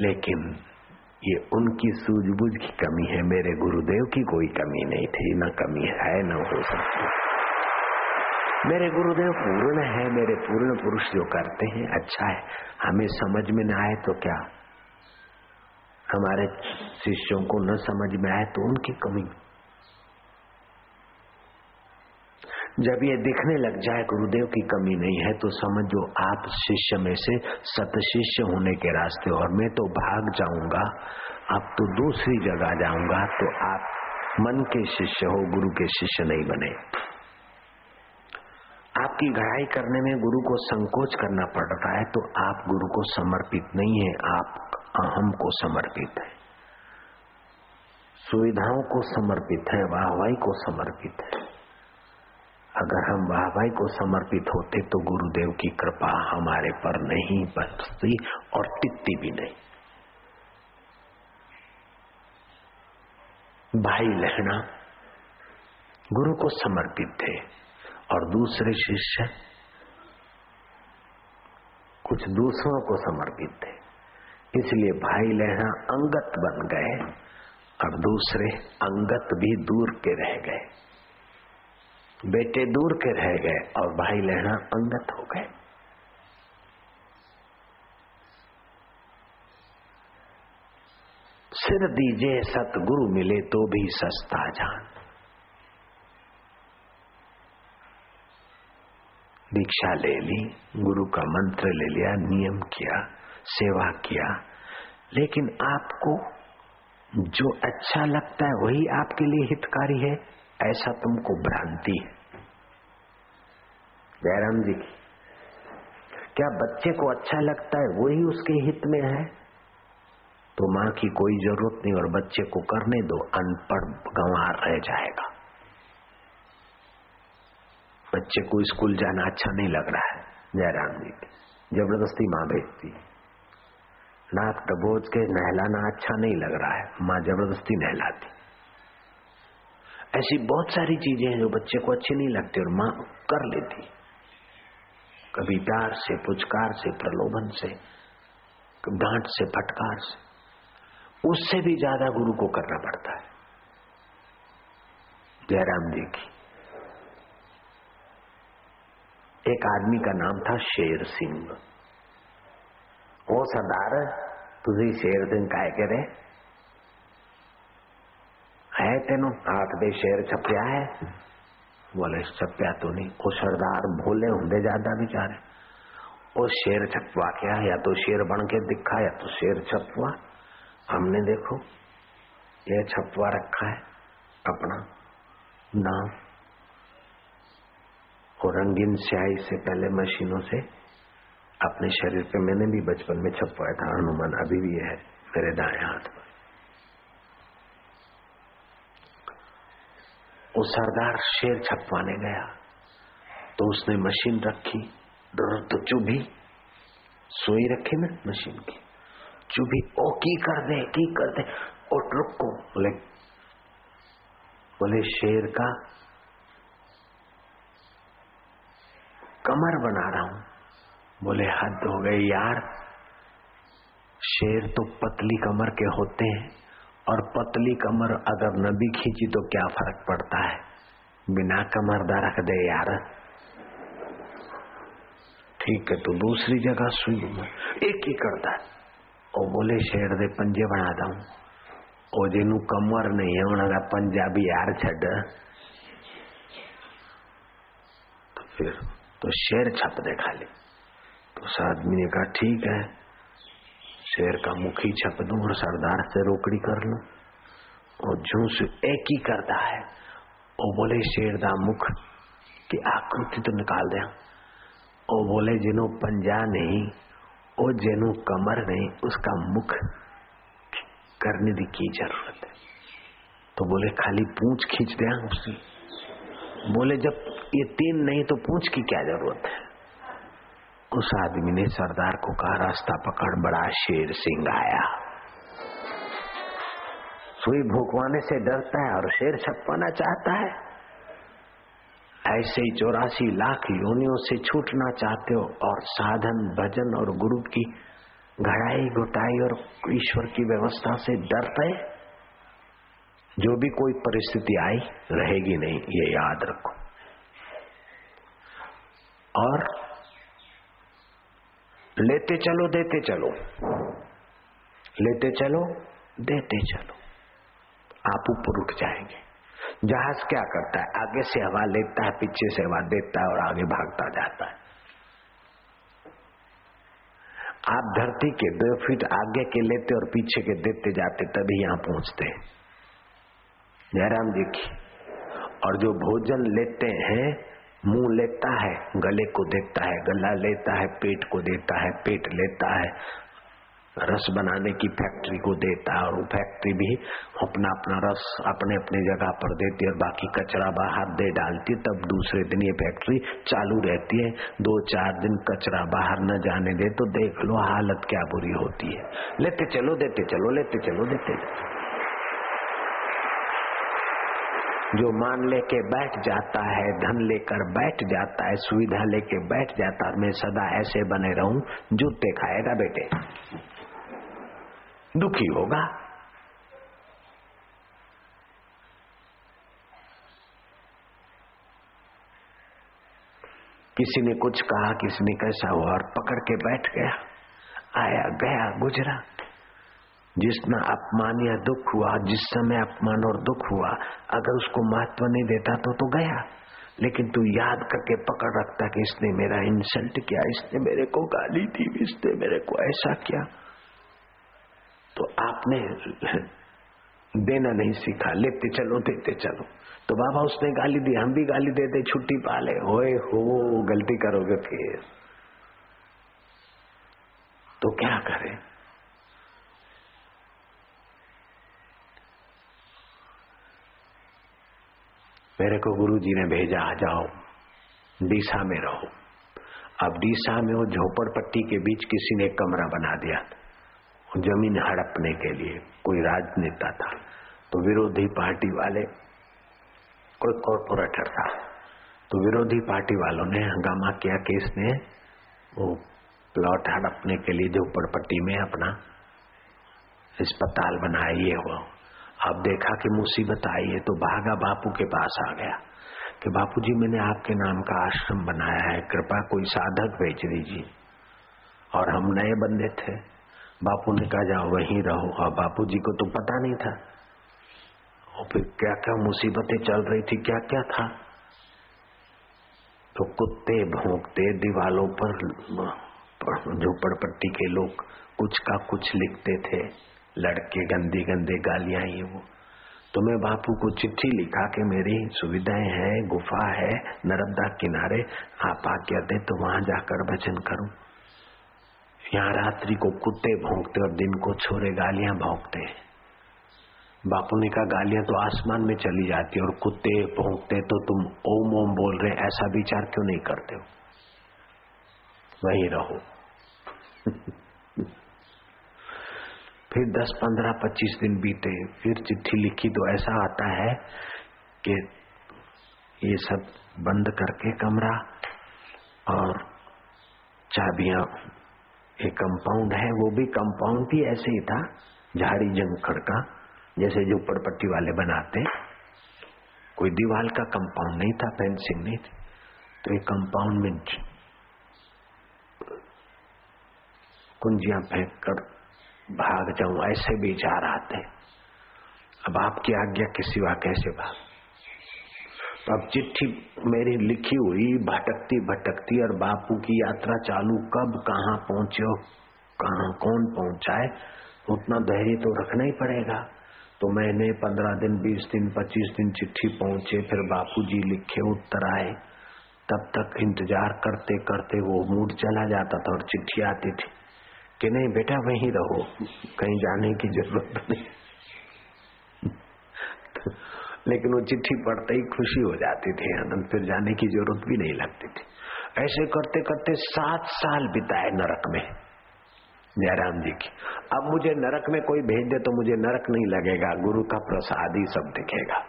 लेकिन ये उनकी सूझबूझ की कमी है, मेरे गुरुदेव की कोई कमी नहीं थी, न कमी है, न हो सकती। मेरे गुरुदेव पूर्ण है, मेरे पूर्ण पुरुष जो करते हैं अच्छा है, हमें समझ में ना आए तो क्या? हमारे शिष्यों को न समझ में आए तो उनकी कमी। जब ये दिखने लग जाए गुरुदेव की कमी नहीं है तो समझो आप शिष्य में से सत शिष्य होने के रास्ते और मैं तो भाग जाऊँगा अब तो दूसरी जगह जाऊँगा तो आप मन के शिष्य हो, गुरु के शिष्य नहीं बने। आपकी गढ़ाई करने में गुरु को संकोच करना पड़ता है तो आप गुरु को समर्पित नहीं है, आप अहम को समर्पित है। सुविधाओं को समर्पित है, वाहवाही को समर्पित है। अगर हम वाहवाही को समर्पित होते तो गुरुदेव की कृपा हमारे पर नहीं बचती और टिकती भी नहीं। भाई लहना गुरु को समर्पित थे और दूसरे शिष्य कुछ दूसरों को समर्पित थे। इसलिए भाई लहना अंगत बन गए और दूसरे अंगत भी दूर के रह गए। बेटे दूर के रह गए और भाई लहना अंगत हो गए। सिर दीजे सतगुरु मिले तो भी सस्ता जान। दीक्षा ले ली, गुरु का मंत्र ले लिया, नियम किया। सेवा किया। लेकिन आपको जो अच्छा लगता है, वही आपके लिए हितकारी है, ऐसा तुमको भ्रांति है। जयराम जी की, क्या बच्चे को अच्छा लगता है वही उसके हित में है? तो माँ की कोई ज़रूरत नहीं, और बच्चे को करने दो, अनपढ़ गंवार रह जाएगा। बच्चे को स्कूल जाना अच्छा नहीं लग रहा है, जयराम जी ज़बरदस्ती माँ भेजती नाक डबोच के नहलाना अच्छा नहीं लग रहा है। माँ ज़बरदस्ती नहलाती। ऐसी बहुत सारी चीज़ें हैं जो बच्चे को अच्छी नहीं लगती और माँ कर लेती। कभी प्यार से, पुचकार से, प्रलोभन से डांट से, फटकार से, उससे भी ज़्यादा गुरु को करना पड़ता है। जयराम जी की। एक आदमी का नाम था शेर सिंह। वो सरदार, तुझे शेर दिन काय करे है तेनो हाथ दे शेर छपया है? बोले, छपया तो नहीं, वो सरदार भोले होंगे ज़्यादा बेचारे। वो शेर छपवा क्या या तो शेर बन के दिखा, या तो शेर छपवा। हमने देखो, ये छपवा रखा है, अपना नाम। और रंगीन स्याही से पहले मशीनों से अपने शरीर पे मैंने भी बचपन में छपवाया था, हनुमान, अभी भी है मेरे दाएँ हाथ पर। वो सरदार शेर छपवाने गया तो उसने मशीन रखी तो चुभी, सोई रखी ना मशीन की, चुभी, ओ, की कर दे की कर दे रुको, बोले बोले, शेर का कमर बना रहा हूँ। बोले, हद हो गई यार। शेर तो पतली कमर के होते हैं, और पतली कमर अगर न भी खींची तो क्या फ़र्क पड़ता है? बिना कमर दा रख दे यार। ठीक है तो दूसरी जगह सुई। एक ही करता है। बोले, शेर दे पंजे बना दू ओ जिनू कमर नहीं है उन्होंने पंजाबी यार छड़ तो फिर तो शेर छप दे खाली। उस आदमी ने कहा, ठीक है, शेर का मुखी छप दू और सरदार से रोकड़ी कर लू। और झूस एक ही करता है। वो बोले, शेर दा मुख की आकृति तो निकाल दे। वो बोले जिनो पंजा नहीं वो जिनो कमर नहीं, उसका मुख करने की ज़रूरत है? तो बोले, खाली पूछ खींच दे उसकी बोले, जब ये तीन नहीं तो पूछ की क्या ज़रूरत है? उस आदमी ने सरदार को कहा, रास्ता पकड़, बड़ा शेर सिंह आया। सुई भूकवाने से डरता है और शेर छपवाना चाहता है। ऐसे ही चौरासी लाख योनियों से छूटना चाहते हो और साधन, भजन और गुरु की घड़ाई, घुटाई और ईश्वर की व्यवस्था से डरते, जो भी कोई परिस्थिति आई, रहेगी नहीं, ये याद रखो। और लेते चलो, देते चलो। लेते चलो, देते चलो। आप ऊपर उठ जाएँगे। जहाज़ क्या करता है? आगे से हवा लेता है, पीछे से हवा देता है और आगे भागता जाता है। आप धरती के दो फीट आगे के लेते और पीछे के देते जाते, तभी यहाँ पहुँचते जयराम जी की। और जो भोजन लेते हैं मुँह लेता है, गले को देता है, गला लेता है, पेट को देता है, पेट लेता है, रस बनाने की फैक्ट्री को देता है और वो फैक्ट्री भी अपना अपना रस अपने अपने जगह पर देती है और बाकी कचरा बाहर दे डालती तब दूसरे दिन ये फैक्ट्री चालू रहती है। दो चार दिन कचरा बाहर न जाने दे तो देख लो हालत क्या बुरी होती है। लेते चलो, देते चलो, लेते चलो, देते चलो। जो मान लेके बैठ जाता है, धन लेकर बैठ जाता है, सुविधा लेके बैठ जाता है, मैं सदा ऐसे बने रहूँ, जूते खाएगा बेटे। दुखी होगा। किसी ने कुछ कहा, किसी ने कैसा हुआ और पकड़ के बैठ गया। आया गया गुजरा। जिसमें अपमान या दुख हुआ, जिस समय अपमान और दुख हुआ, अगर उसको महत्व नहीं देता तो तो गया। लेकिन तू याद करके पकड़ रखता कि इसने मेरा इंसल्ट किया, इसने मेरे को गाली दी, इसने मेरे को ऐसा किया। तो आपने देना नहीं सीखा, लेते चलो, देते चलो। तो बाबा उसने गाली दी, हम भी गाली देते छुट्टी पा ले हो, गलती करोगे फिर। तो क्या करें? मेरे को गुरु जी ने भेजा, आ जाओ। डीसा में रहो। अब डीसा में वो झोपड़पट्टी के बीच किसी ने कमरा बना दिया। ज़मीन हड़पने के लिए कोई राजनेता था तो विरोधी पार्टी वाले कोई कॉरपोरेटर था। तो विरोधी पार्टी वालों ने हंगामा किया कि इसने वो प्लॉट हड़पने के लिए झोपड़पट्टी में अपना अस्पताल बनाया, ये हुआ। अब देखा कि मुसीबत आई है तो भागा बापू के पास आ गया कि बापू जी मैंने आपके नाम का आश्रम बनाया है, कृपा कोई साधक भेज दीजिए। और हम नए बंदे थे। बापू ने कहा, जाओ, वहीं रहो। और बापू जी को तो पता नहीं था। और फिर क्या क्या मुसीबतें चल रही थी क्या क्या था? तो कुत्ते भोंकते, दीवालों पर, झोपड़पट्टी के लोग कुछ का कुछ लिखते थे। लड़के, गंदे गंदे गालियाँ ये वो। तो मैं बापू को चिट्ठी लिखा कि मेरी सुविधाएँ हैं, गुफा है, नर्मदा किनारे, आप आज्ञा दे तो वहाँ जाकर भजन करूँ। यहाँ रात्रि को कुत्ते भोंकते और दिन को छोरे गालियाँ भोंकते हैं। बापू ने कहा, गालियाँ तो आसमान में चली जाती और कुत्ते भोंकते तो तुम ओम ओम बोल रहे ऐसा विचार क्यों नहीं करते हो? वहीं रहो। फिर दस, पंद्रह, पच्चीस दिन बीते, फिर चिट्ठी लिखी तो ऐसा आता है कि ये सब बंद करके कमरा और चाबियाँ एक कंपाउंड है, वो भी कंपाउंड भी ऐसे ही था, झाड़ी जंगखड़ का जैसे जो पड़पट्टी वाले बनाते। कोई दीवार का कंपाउंड नहीं था फेंसिंग नहीं थी। तो एक कंपाउंड में कुंजियाँ फेंक कर भाग जाऊँ, ऐसे भी जा रहा आते। अब आपकी आज्ञा के सिवा कैसे भाग? तो अब चिट्ठी मेरी लिखी हुई, भटकती भटकती, और बापू की यात्रा चालू कब, कहाँ पहुँचे कहा कौन पहुँचाए, उतना धैर्य तो रखना ही पड़ेगा। तो मैंने पंद्रह दिन, बीस दिन, पच्चीस दिन चिट्ठी पहुँचे, फिर बापू जी लिखे, उत्तर आए। तब तक इंतज़ार करते करते वो मूड चला जाता था और चिट्ठी आती थी। कि नहीं, बेटा, वहीं रहो। कहीं जाने की ज़रूरत नहीं। लेकिन वो चिट्ठी पढ़ते ही खुशी हो जाती थी, आनंद। फिर जाने की ज़रूरत भी नहीं लगती थी। ऐसे करते करते सात साल बिताए नरक में, जयराम जी की। अब मुझे नरक में कोई भेज दे तो मुझे नरक नहीं लगेगा, गुरु का प्रसाद ही सब दिखेगा।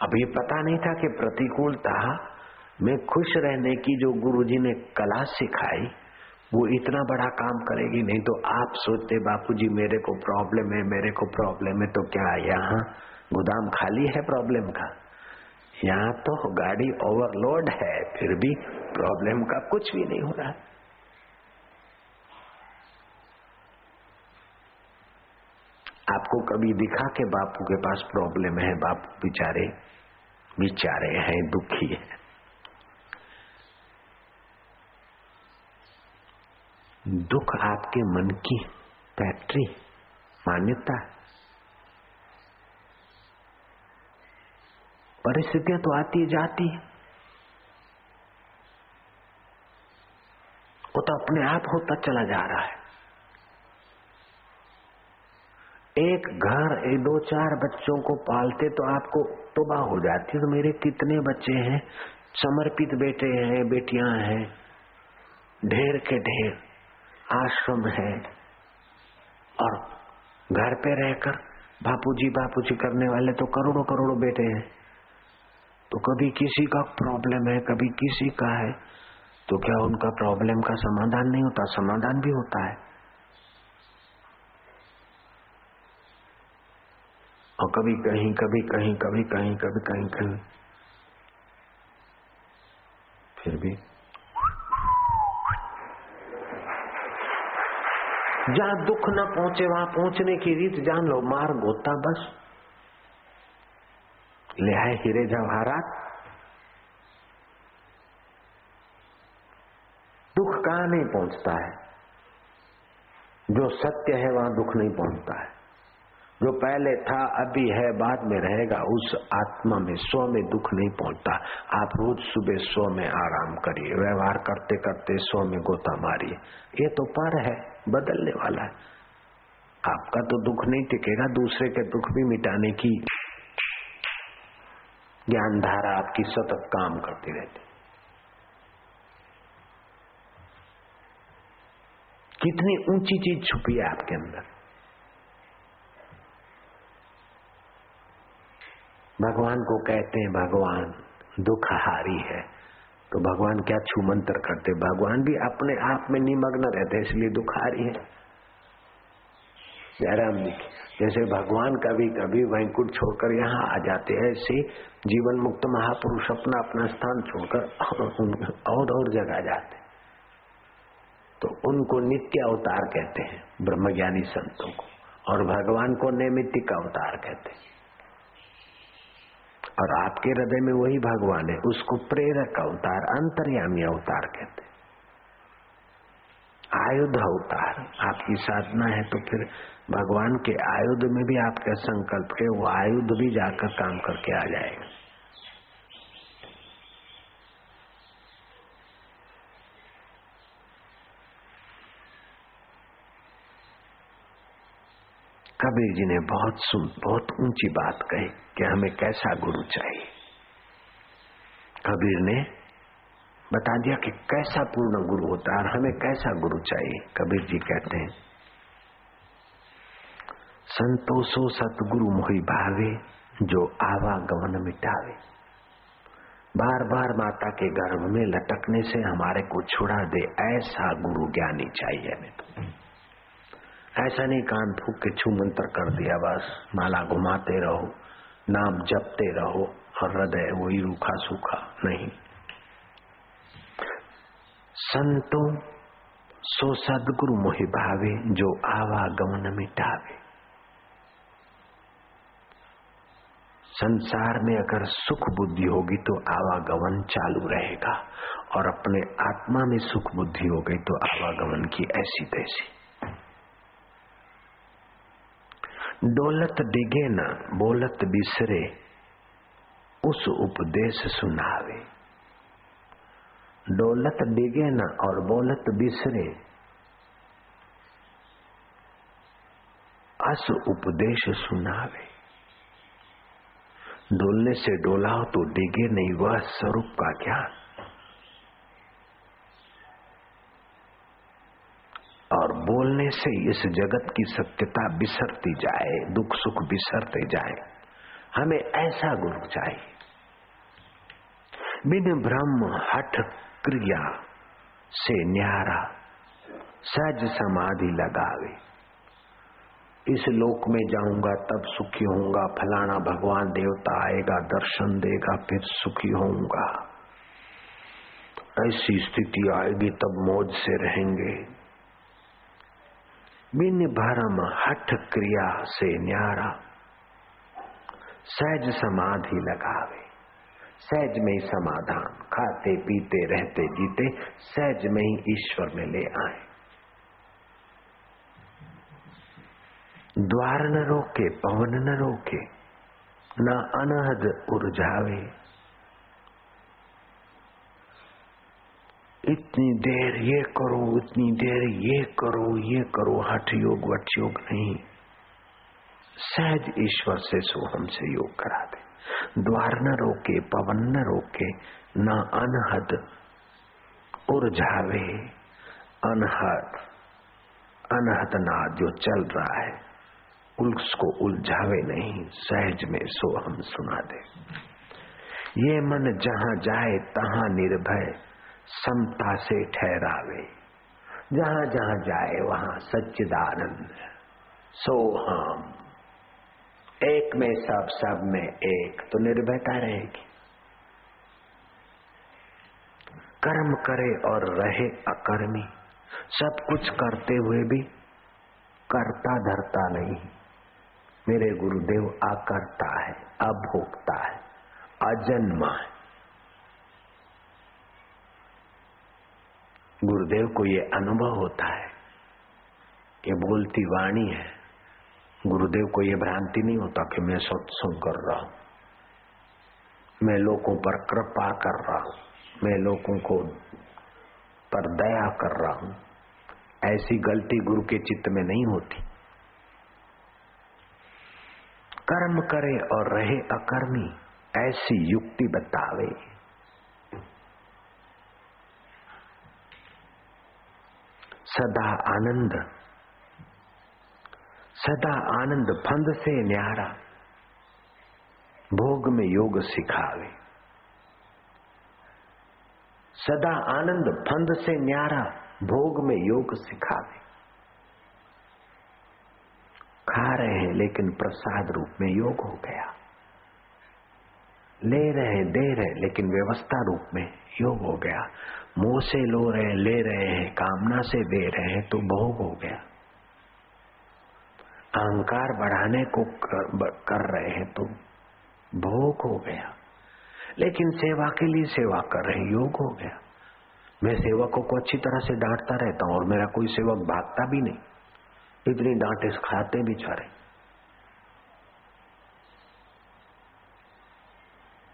ये पता नहीं था कि प्रतिकूलता में खुश रहने की जो गुरु जी ने कला सिखाई, वो इतना बड़ा काम करेगी, नहीं तो आप सोचते बापू जी मेरे को प्रॉब्लम है, मेरे को प्रॉब्लम है तो क्या यहाँ गोदाम खाली है प्रॉब्लम का? यहाँ तो गाड़ी ओवरलोड है, फिर भी प्रॉब्लम का कुछ भी नहीं हो रहा। कभी दिखा के बापू के पास प्रॉब्लम है, बापू बेचारे बिचारे हैं, दुखी है। दुख आपके मन की फैक्ट्री मान्यता। परिस्थितियाँ तो आती जाती है। वो तो अपने आप होता चला जा रहा है। एक घर, एक दो चार बच्चों को पालते तो आपको तोबा हो जाती तो मेरे कितने बच्चे हैं? समर्पित बेटे हैं, बेटियाँ हैं। ढेर के ढेर आश्रम है। और घर पे रहकर बापूजी बापूजी करने वाले तो करोड़ों करोड़ों बेटे हैं। तो कभी किसी का प्रॉब्लम है, कभी किसी का है तो क्या उनका प्रॉब्लम का समाधान नहीं होता? समाधान भी होता है। और कभी कहीं कभी कहीं कभी कहीं कभी कहीं कहीं। फिर भी। जहाँ दुख न पहुँचे, वहाँ पहुँचने की रीत जान लो, मार्ग होता बस। ले आए हीरे जवाहरात। दुख कहाँ नहीं पहुँचता है? जो सत्य है, वहाँ दुख नहीं पहुँचता है। जो पहले था, अभी है, बाद में रहेगा। उस आत्मा में, स्व में दुख नहीं पहुँचता। आप रोज सुबह स्व में आराम करिए। व्यवहार करते करते स्व में गोता मारिए। ये तो पर है, बदलने वाला है। आपका तो दुख नहीं टिकेगा, दूसरे के दुख भी मिटाने की ज्ञान धारा आपकी सतत काम करती रहती। कितनी ऊँची चीज़ छुपी है आपके अंदर। भगवान को कहते हैं, भगवान दुखहारी है। तो भगवान क्या छू मंत्र करते? भगवान भी अपने आप में निमग्न रहते इसलिए दुखारी है। जयराम जी, जैसे भगवान कभी कभी वैंकुट छोड़कर यहाँ आ जाते हैं, ऐसे जीवन मुक्त महापुरुष अपना अपना स्थान छोड़कर और और जगह जाते तो उनको नित्य अवतार कहते हैं, ब्रह्मज्ञानी संतों को, और भगवान को नैमित्तिक अवतार कहते हैं। और आपके हृदय में वही भगवान है, उसको प्रेरक अवतार, अंतर्यामी अवतार कहते आयुध अवतार, आपकी साधना है तो फिर भगवान के आयुध में भी आपका संकल्प के, वो आयुध भी जाकर काम करके आ जाएगा। कबीर जी ने बहुत सुन, बहुत ऊँची बात कही कि हमें कैसा गुरु चाहिए। कबीर ने बता दिया कि कैसा पूर्ण गुरु होता है और हमें कैसा गुरु चाहिए। कबीर जी कहते हैं, संतोषो सतगुरु मोहि भावे, जो आवागमन मिटावे। बार बार माता के गर्भ में लटकने से हमारे को छुड़ा दे, ऐसा गुरु ज्ञानी चाहिए हमें तो। ऐसा नहीं कान फूक के छू मंत्र कर दिया, बस माला घुमाते रहो, नाम जपते रहो, और हृदय वही रूखा सूखा नहीं। संतो, सो सदगुरु मोहि भावे, जो आवागमन मिटावे। संसार में अगर सुख बुद्धि होगी तो आवागमन चालू रहेगा, और अपने आत्मा में सुख बुद्धि हो गई तो आवागमन की ऐसी तैसी। डोलत डिगे न, बोलत बिसरे, उस उपदेश सुनावे। डोलत डिगे न और बोलत बिसरे, अस उपदेश सुनावे। डोलने से डोलाओ तो डिगे नहीं, वह स्वरूप का ज्ञान और बोलने से इस जगत की सत्यता बिसरती जाए, दुख सुख बिसरते जाए। हमें ऐसा गुरु चाहिए। बिन ब्रह्म हठ क्रिया से न्यारा सहज समाधि लगावे। इस लोक में जाऊँगा, तब सुखी होऊँगा। फलाना भगवान देवता आएगा, दर्शन देगा, फिर सुखी होऊँगा। ऐसी स्थिति आएगी, तब मौज से रहेंगे। बिन भरम हठ क्रिया से न्यारा। सहज समाधि लगावे। सहज में ही समाधान। खाते, पीते, रहते, जीते, सहज में ही ईश्वर में ले आए। द्वार न रोके, पवन न रोके, न अनहद उर्जावे इतनी देर ये करो, इतनी देर ये करो ये करो, हठ योग वठ योग नहीं। सहज ईश्वर से सो हमसे योग करा दे। द्वार न रोके, पवन न रोके, न अनहद उर्झावे। अनहद अनहद ना जो चल रहा है, उसको उलझावे नहीं, सहज में सो हम सुना दे। ये मन जहाँ जाए, तहां निर्भय। समता से ठहरावे। जहाँ जहाँ जाए, वहाँ सच्चिदानंद। सोहम एक में सब सब में एक तो निर्भयता रहेगी। कर्म करे और रहे अकर्मी। सब कुछ करते हुए भी करता धरता नहीं। मेरे गुरुदेव अकर्ता है, अभोक्ता है, अजन्मा है। गुरुदेव को ये अनुभव होता है कि बोलती वाणी है। गुरुदेव को ये भ्रांति नहीं होता कि मैं सत्संग कर रहा हूँ। मैं लोगों पर कृपा कर रहा हूँ। मैं लोगों को पर दया कर रहा हूँ। ऐसी गलती गुरु के चित्त में नहीं होती। कर्म करे और रहे अकर्मी, ऐसी युक्ति बतावे। सदा आनंद। सदा आनंद फंद से न्यारा। भोग में योग सिखावे। सदा आनंद फंद से न्यारा, भोग में योग सिखावे। खा रहे हैं लेकिन प्रसाद रूप में योग हो गया। ले रहे, दे रहे लेकिन व्यवस्था रूप में योग हो गया। मुँह से लो रहे ले रहे हैं कामना से दे रहे हैं तो भोग हो गया। अहंकार बढ़ाने को कर, कर रहे हैं तो भोग हो गया। लेकिन सेवा के लिए सेवा कर रहे योग हो गया। मैं सेवकों को अच्छी तरह से डांटता रहता हूँ और मेरा कोई सेवक भागता भी नहीं। इतनी डांटे खाते बेचारे।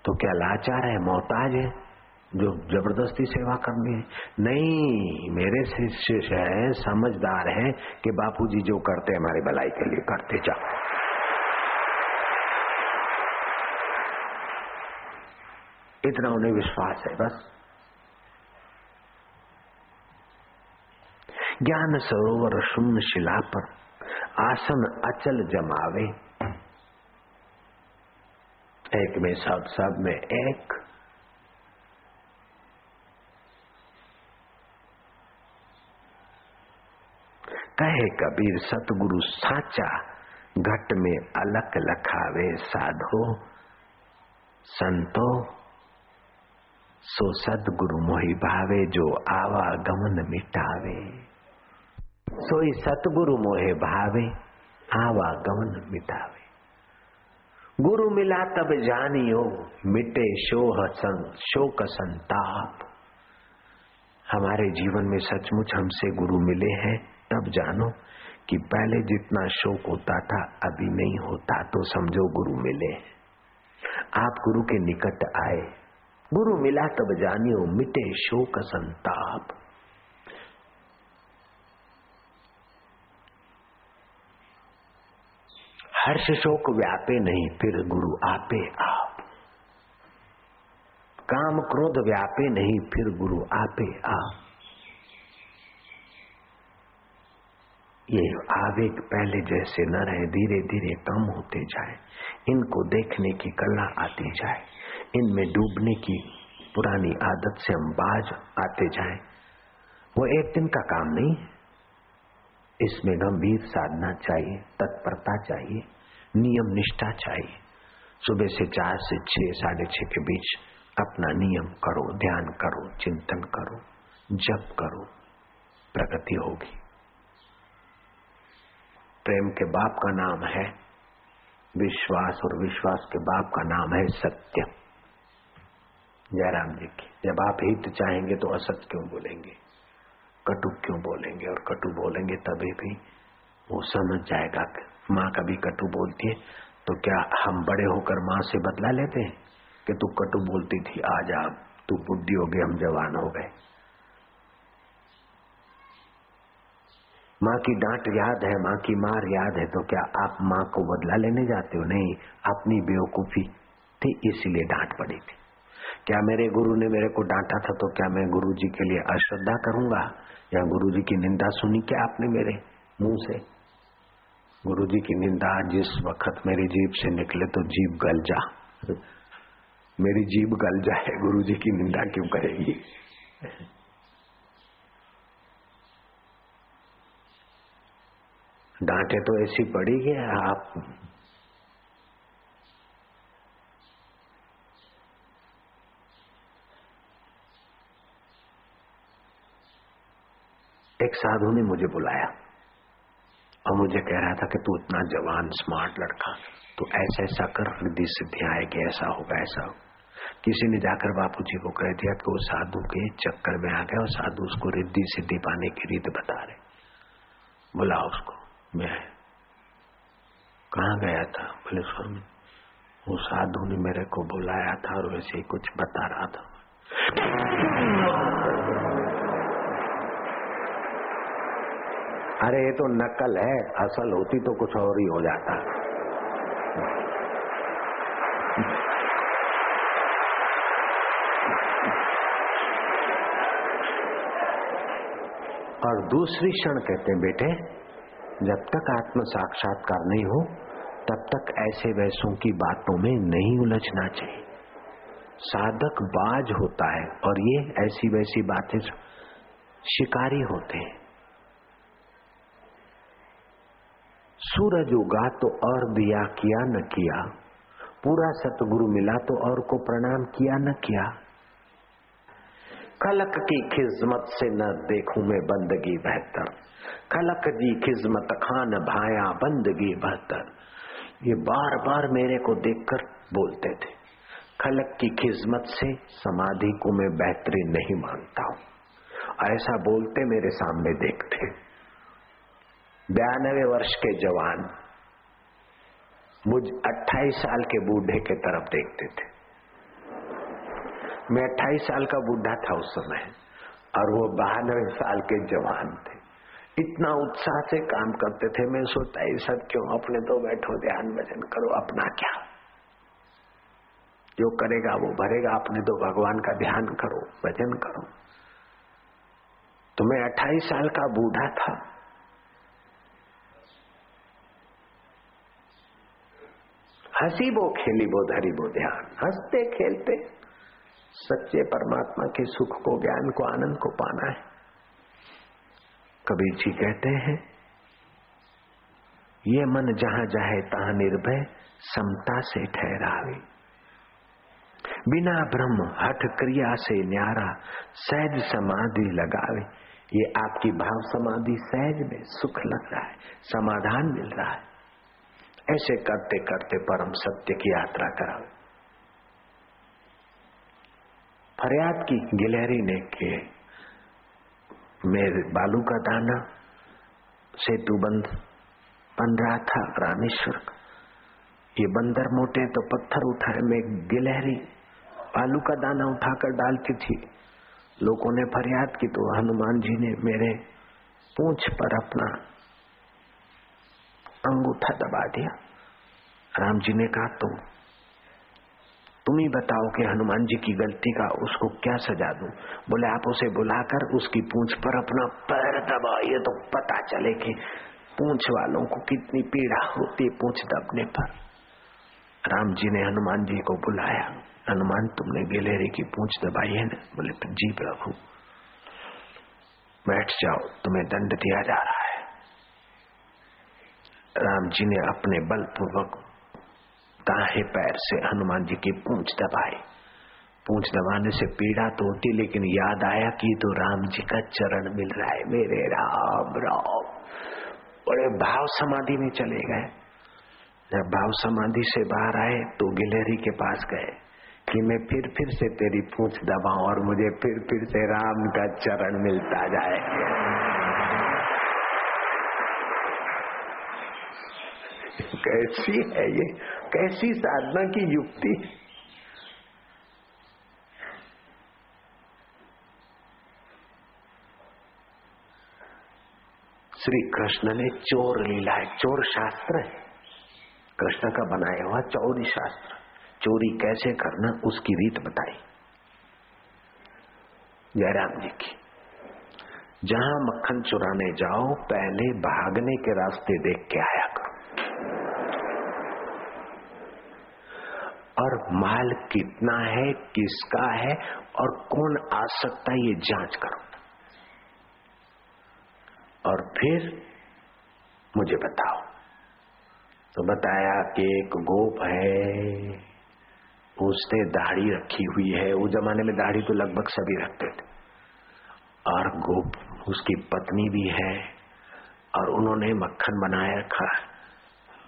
तो क्या लाचार है मोहताज है? जो ज़बरदस्ती सेवा करनी है। नहीं, मेरे शिष्य है, समझदार है कि बापूजी जो करते हमारी भलाई के लिए करते जाओ। इतना उन्हें विश्वास है, बस। ज्ञान सरोवर शून्य शिला पर आसन अचल जमावे। एक में सब सब में एक कहे कबीर सतगुरु साचा घट में अलक लखावे साधो। संतो, सो सदगुरु मोहि भावे जो आवागमन मिटावे। सोई सतगुरु मोहे भावे आवागमन मिटावे। गुरु मिला तब जानियो, मिटे शोह संग शोक संताप। हमारे जीवन में सचमुच हमसे गुरु मिले हैं, तब जानो। कि पहले जितना शोक होता था, अभी नहीं होता तो समझो गुरु मिले। आप गुरु के निकट आए। गुरु मिला तब जानियो, मिटे शोक संताप। हर्ष शोक व्यापे नहीं, फिर गुरु आपे आप। काम क्रोध व्यापे नहीं, फिर गुरु आपे आप। ये आवेग पहले जैसे न रहे, धीरे धीरे कम होते जाए। इनको देखने की कला आती जाए। इनमें डूबने की पुरानी आदत से हम बाज आते जाए। वो एक दिन का काम नहीं। इसमें गंभीर साधना चाहिए, तत्परता चाहिए, नियम निष्ठा चाहिए। सुबह से चार से छह, साढ़े छह के बीच अपना नियम करो, ध्यान करो, चिंतन करो, जप करो, प्रगति होगी। प्रेम के बाप का नाम है। विश्वास और विश्वास के बाप का नाम है सत्य जयराम जी की, जब आप हित चाहेंगे तो असत क्यों बोलेंगे? कटु क्यों बोलेंगे? और कटु बोलेंगे तभी भी वो समझ जाएगा माँ कभी कटु बोलती है तो क्या हम बड़े होकर माँ से बदला लेते हैं कि तू कटु बोलती थी, आज आप तू बुद्धि हो गई, हम जवान हो गए। माँ की डांट याद है, माँ की मार याद है तो क्या आप माँ को बदला लेने जाते हो? नहीं, अपनी बेवकूफ़ी थी, इसीलिए डांट पड़ी थी। क्या मेरे गुरु ने मेरे को डांटा था तो क्या मैं गुरु जी के लिए अश्रद्धा करूँगा? या गुरु जी की निंदा सुनी क्या आपने मेरे मुँह से? गुरु जी की निंदा, जिस वक्त मेरी जीभ से निकले तो जीभ गल जा। मेरी जीभ गल जाए, गुरु जी की निंदा क्यों करेगी? डांटे तो ऐसी पड़ी है आप एक साधु ने मुझे बुलाया और मुझे कह रहा था कि तू इतना जवान स्मार्ट लड़का तो ऐसा ऐसा कर, रिद्धि सिद्धि आएगी, ऐसा होगा ऐसा होगा। किसी ने जाकर बापू जी को कह दिया कि वो साधु के चक्कर में आ गया और साधु उसको रिद्धि सिद्धि पाने की रीत बता रहे। बुला उसको। मैं कहा गया था बोले स्वामी वो साधु ने मेरे को बुलाया था और वैसे ही कुछ बता रहा था। अरे, ये तो नकल है। असल होती तो कुछ और ही हो जाता। और दूसरी क्षण कहते हैं, बेटे जब तक आत्म साक्षात्कार नहीं हो, तब तक ऐसे वैसों की बातों में नहीं उलझना चाहिए। साधक बाज होता है और ये ऐसी वैसी बातें शिकारी होते हैं। सूरज उगा तो और दिया, किया न किया। पूरा सतगुरु मिला तो और को प्रणाम किया न किया। खलक की खिजमत से न देखूँ मैं बंदगी बेहतर। खलक जी खिजमत खान भाया बंदगी बेहतर। ये बार बार मेरे को देखकर बोलते थे खलक की खिजमत से समाधि को मैं बेहतरीन नहीं मानता हूँ। ऐसा बोलते मेरे सामने देखते बयानवे वर्ष के जवान मुझ 28 साल के बूढ़े के तरफ़ देखते थे। मैं 28 साल का बूढ़ा था उस समय, और वो बहानवे साल के जवान थे। इतना उत्साह से काम करते थे, मैं सोचता, ये सब क्यों? अपने तो बैठो, ध्यान भजन करो, अपना क्या? जो करेगा, वो भरेगा, अपने तो भगवान का ध्यान करो, भजन करो। तो मैं अट्ठाईस साल का बूढ़ा था। हँसी बो खेली बो धरी बो ध्यान, हँसते खेलते सच्चे परमात्मा के सुख को, ज्ञान को, आनंद को पाना है। कबीर जी कहते हैं, ये मन जहाँ जाए तहां निर्भय, समता से ठहरावे। बिना ब्रह्म हठ क्रिया से न्यारा, सहज समाधि लगावे। ये आपकी भाव समाधि सहज में सुख लग रहा है, समाधान मिल रहा है। ऐसे करते करते परम सत्य की यात्रा करावे। फरियाद की गिलहरी ने के, मेरे बालू का दाना, सेतु बंद, बन रहा था रामेश्वर ये बंदर मोटे तो पत्थर उठाए, मैं गिलहरी आलू का दाना उठाकर डालती थी। लोगों ने फरियाद की तो हनुमान जी ने मेरे पूछ पर अपना अंगूठा दबा दिया। राम जी ने कहा, तुम तुम ही बताओ कि हनुमान जी की गलती का उसको क्या सजा दूँ? बोले, आप उसे बुलाकर उसकी पूंछ पर अपना पैर दबाइए तो पता चले कि पूंछ वालों को कितनी पीड़ा होती पूंछ दबने पर। राम जी ने हनुमान जी को बुलाया। हनुमान, तुमने गिलेरी की पूंछ दबाई है ना? बोले जी प्रभु बैठ जाओ, तुम्हें दंड दिया जा रहा है। राम जी ने अपने बलपूर्वक दाहे पैर से हनुमान जी की पूंछ दबाई पूंछ दबाने से पीड़ा तो होती, लेकिन याद आया कि तो राम जी का चरण मिल रहा है। मेरे राम राम। बड़े भाव समाधि में चले गए। जब भाव समाधि से बाहर आए तो गिलेरी के पास गए कि मैं फिर फिर से तेरी पूंछ दबाऊं और मुझे फिर फिर से राम का चरण मिलता जाए। कैसी है ये? कैसी साधना की युक्ति? श्री कृष्ण ने चोर लीला है। चोर शास्त्र है। कृष्ण का बनाया हुआ चौरी शास्त्र। चोरी कैसे करना, उसकी रीत बताई। जयराम जी की, जहाँ मक्खन चुराने जाओ, पहले भागने के रास्ते देख के आया करो और माल कितना है, किसका है और कौन आ सकता है, ये जाँच करो। और फिर मुझे बताओ। तो बताया कि एक गोप है, उसने दाढ़ी रखी हुई है। उस जमाने में दाढ़ी तो लगभग सभी रखते थे। और गोप, उसकी पत्नी भी है और उन्होंने मक्खन बनाया रखा।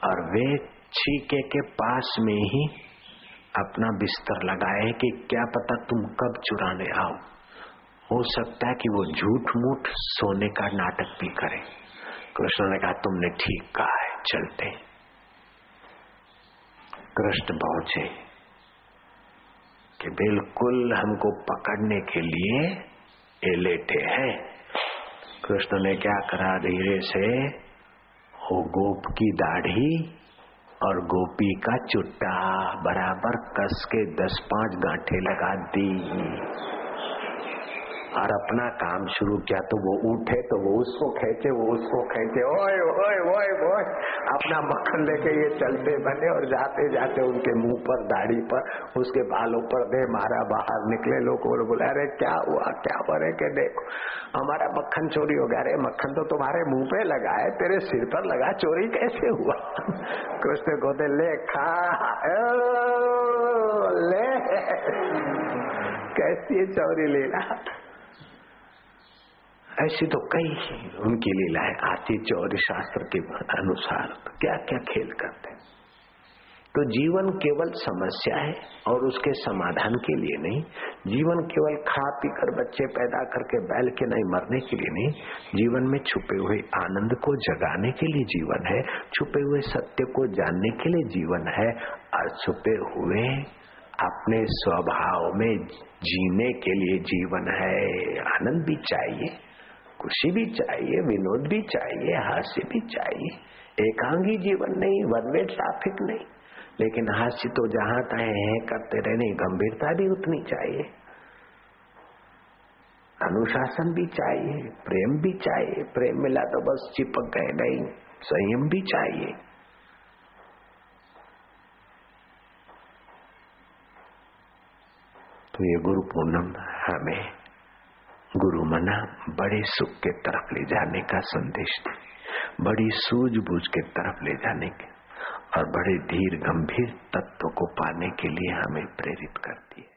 और वे छीके के पास में ही अपना बिस्तर लगाए कि क्या पता तुम कब चुराने आओ। हो सकता है कि वो झूठ मूठ सोने का नाटक भी करे। कृष्ण ने कहा, तुमने ठीक कहा है, चलते। कृष्ण पहुँचे कि बिल्कुल हमको पकड़ने के लिए ये लेटे हैं। कृष्ण ने क्या करा, धीरे से, हो गोप की दाढ़ी और गोपी का चुट्टा बराबर कस के दस पाँच गांठे लगा दी। और अपना काम शुरू किया तो वो उठे तो वो उसको खेचे, वो उसको खेचे, ओए ओए ओए ओए। अपना मक्खन लेके ये चलते बने और जाते जाते उनके मुँह पर, दाढ़ी पर, उसके बालों पर दे मारा, बाहर निकले लोग और बोले, अरे, क्या हुआ? क्या बने के देखो? हमारा मक्खन चोरी हो गया। अरे, मक्खन तो तुम्हारे मुँह पे लगा है, तेरे सिर पर लगा, चोरी कैसे हुआ? कृष्ण को ले खा ले। कैसी चौरी लीला? ऐसी तो कई उनकी लीलाएँ आती चौरी शास्त्र के अनुसार। क्या क्या खेल करते हैं? तो जीवन केवल समस्या है और उसके समाधान के लिए नहीं। जीवन केवल खा पी कर बच्चे पैदा करके बैल के नहीं, मरने के लिए नहीं। जीवन में छुपे हुए आनंद को जगाने के लिए जीवन है। छुपे हुए सत्य को जानने के लिए जीवन है। और छुपे हुए अपने स्वभाव में जीने के लिए जीवन है। आनंद भी चाहिए। खुशी भी चाहिए, विनोद भी चाहिए, हास्य भी चाहिए। एकांगी जीवन नहीं, वन वे ट्रैफ़िक नहीं। लेकिन हास्य तो जहाँ तय है, करते रहने, गंभीरता भी उतनी चाहिए। अनुशासन भी चाहिए, प्रेम भी चाहिए। प्रेम मिला तो बस चिपक गए, नहीं, संयम भी चाहिए। तो ये गुरु पूनम हमें। गुरु मना बड़े सुख के तरफ़ ले जाने का संदेश बड़ी सूझबूझ के तरफ़ ले जाने के, और बड़े धीर गंभीर तत्व को पाने के लिए हमें प्रेरित करती है।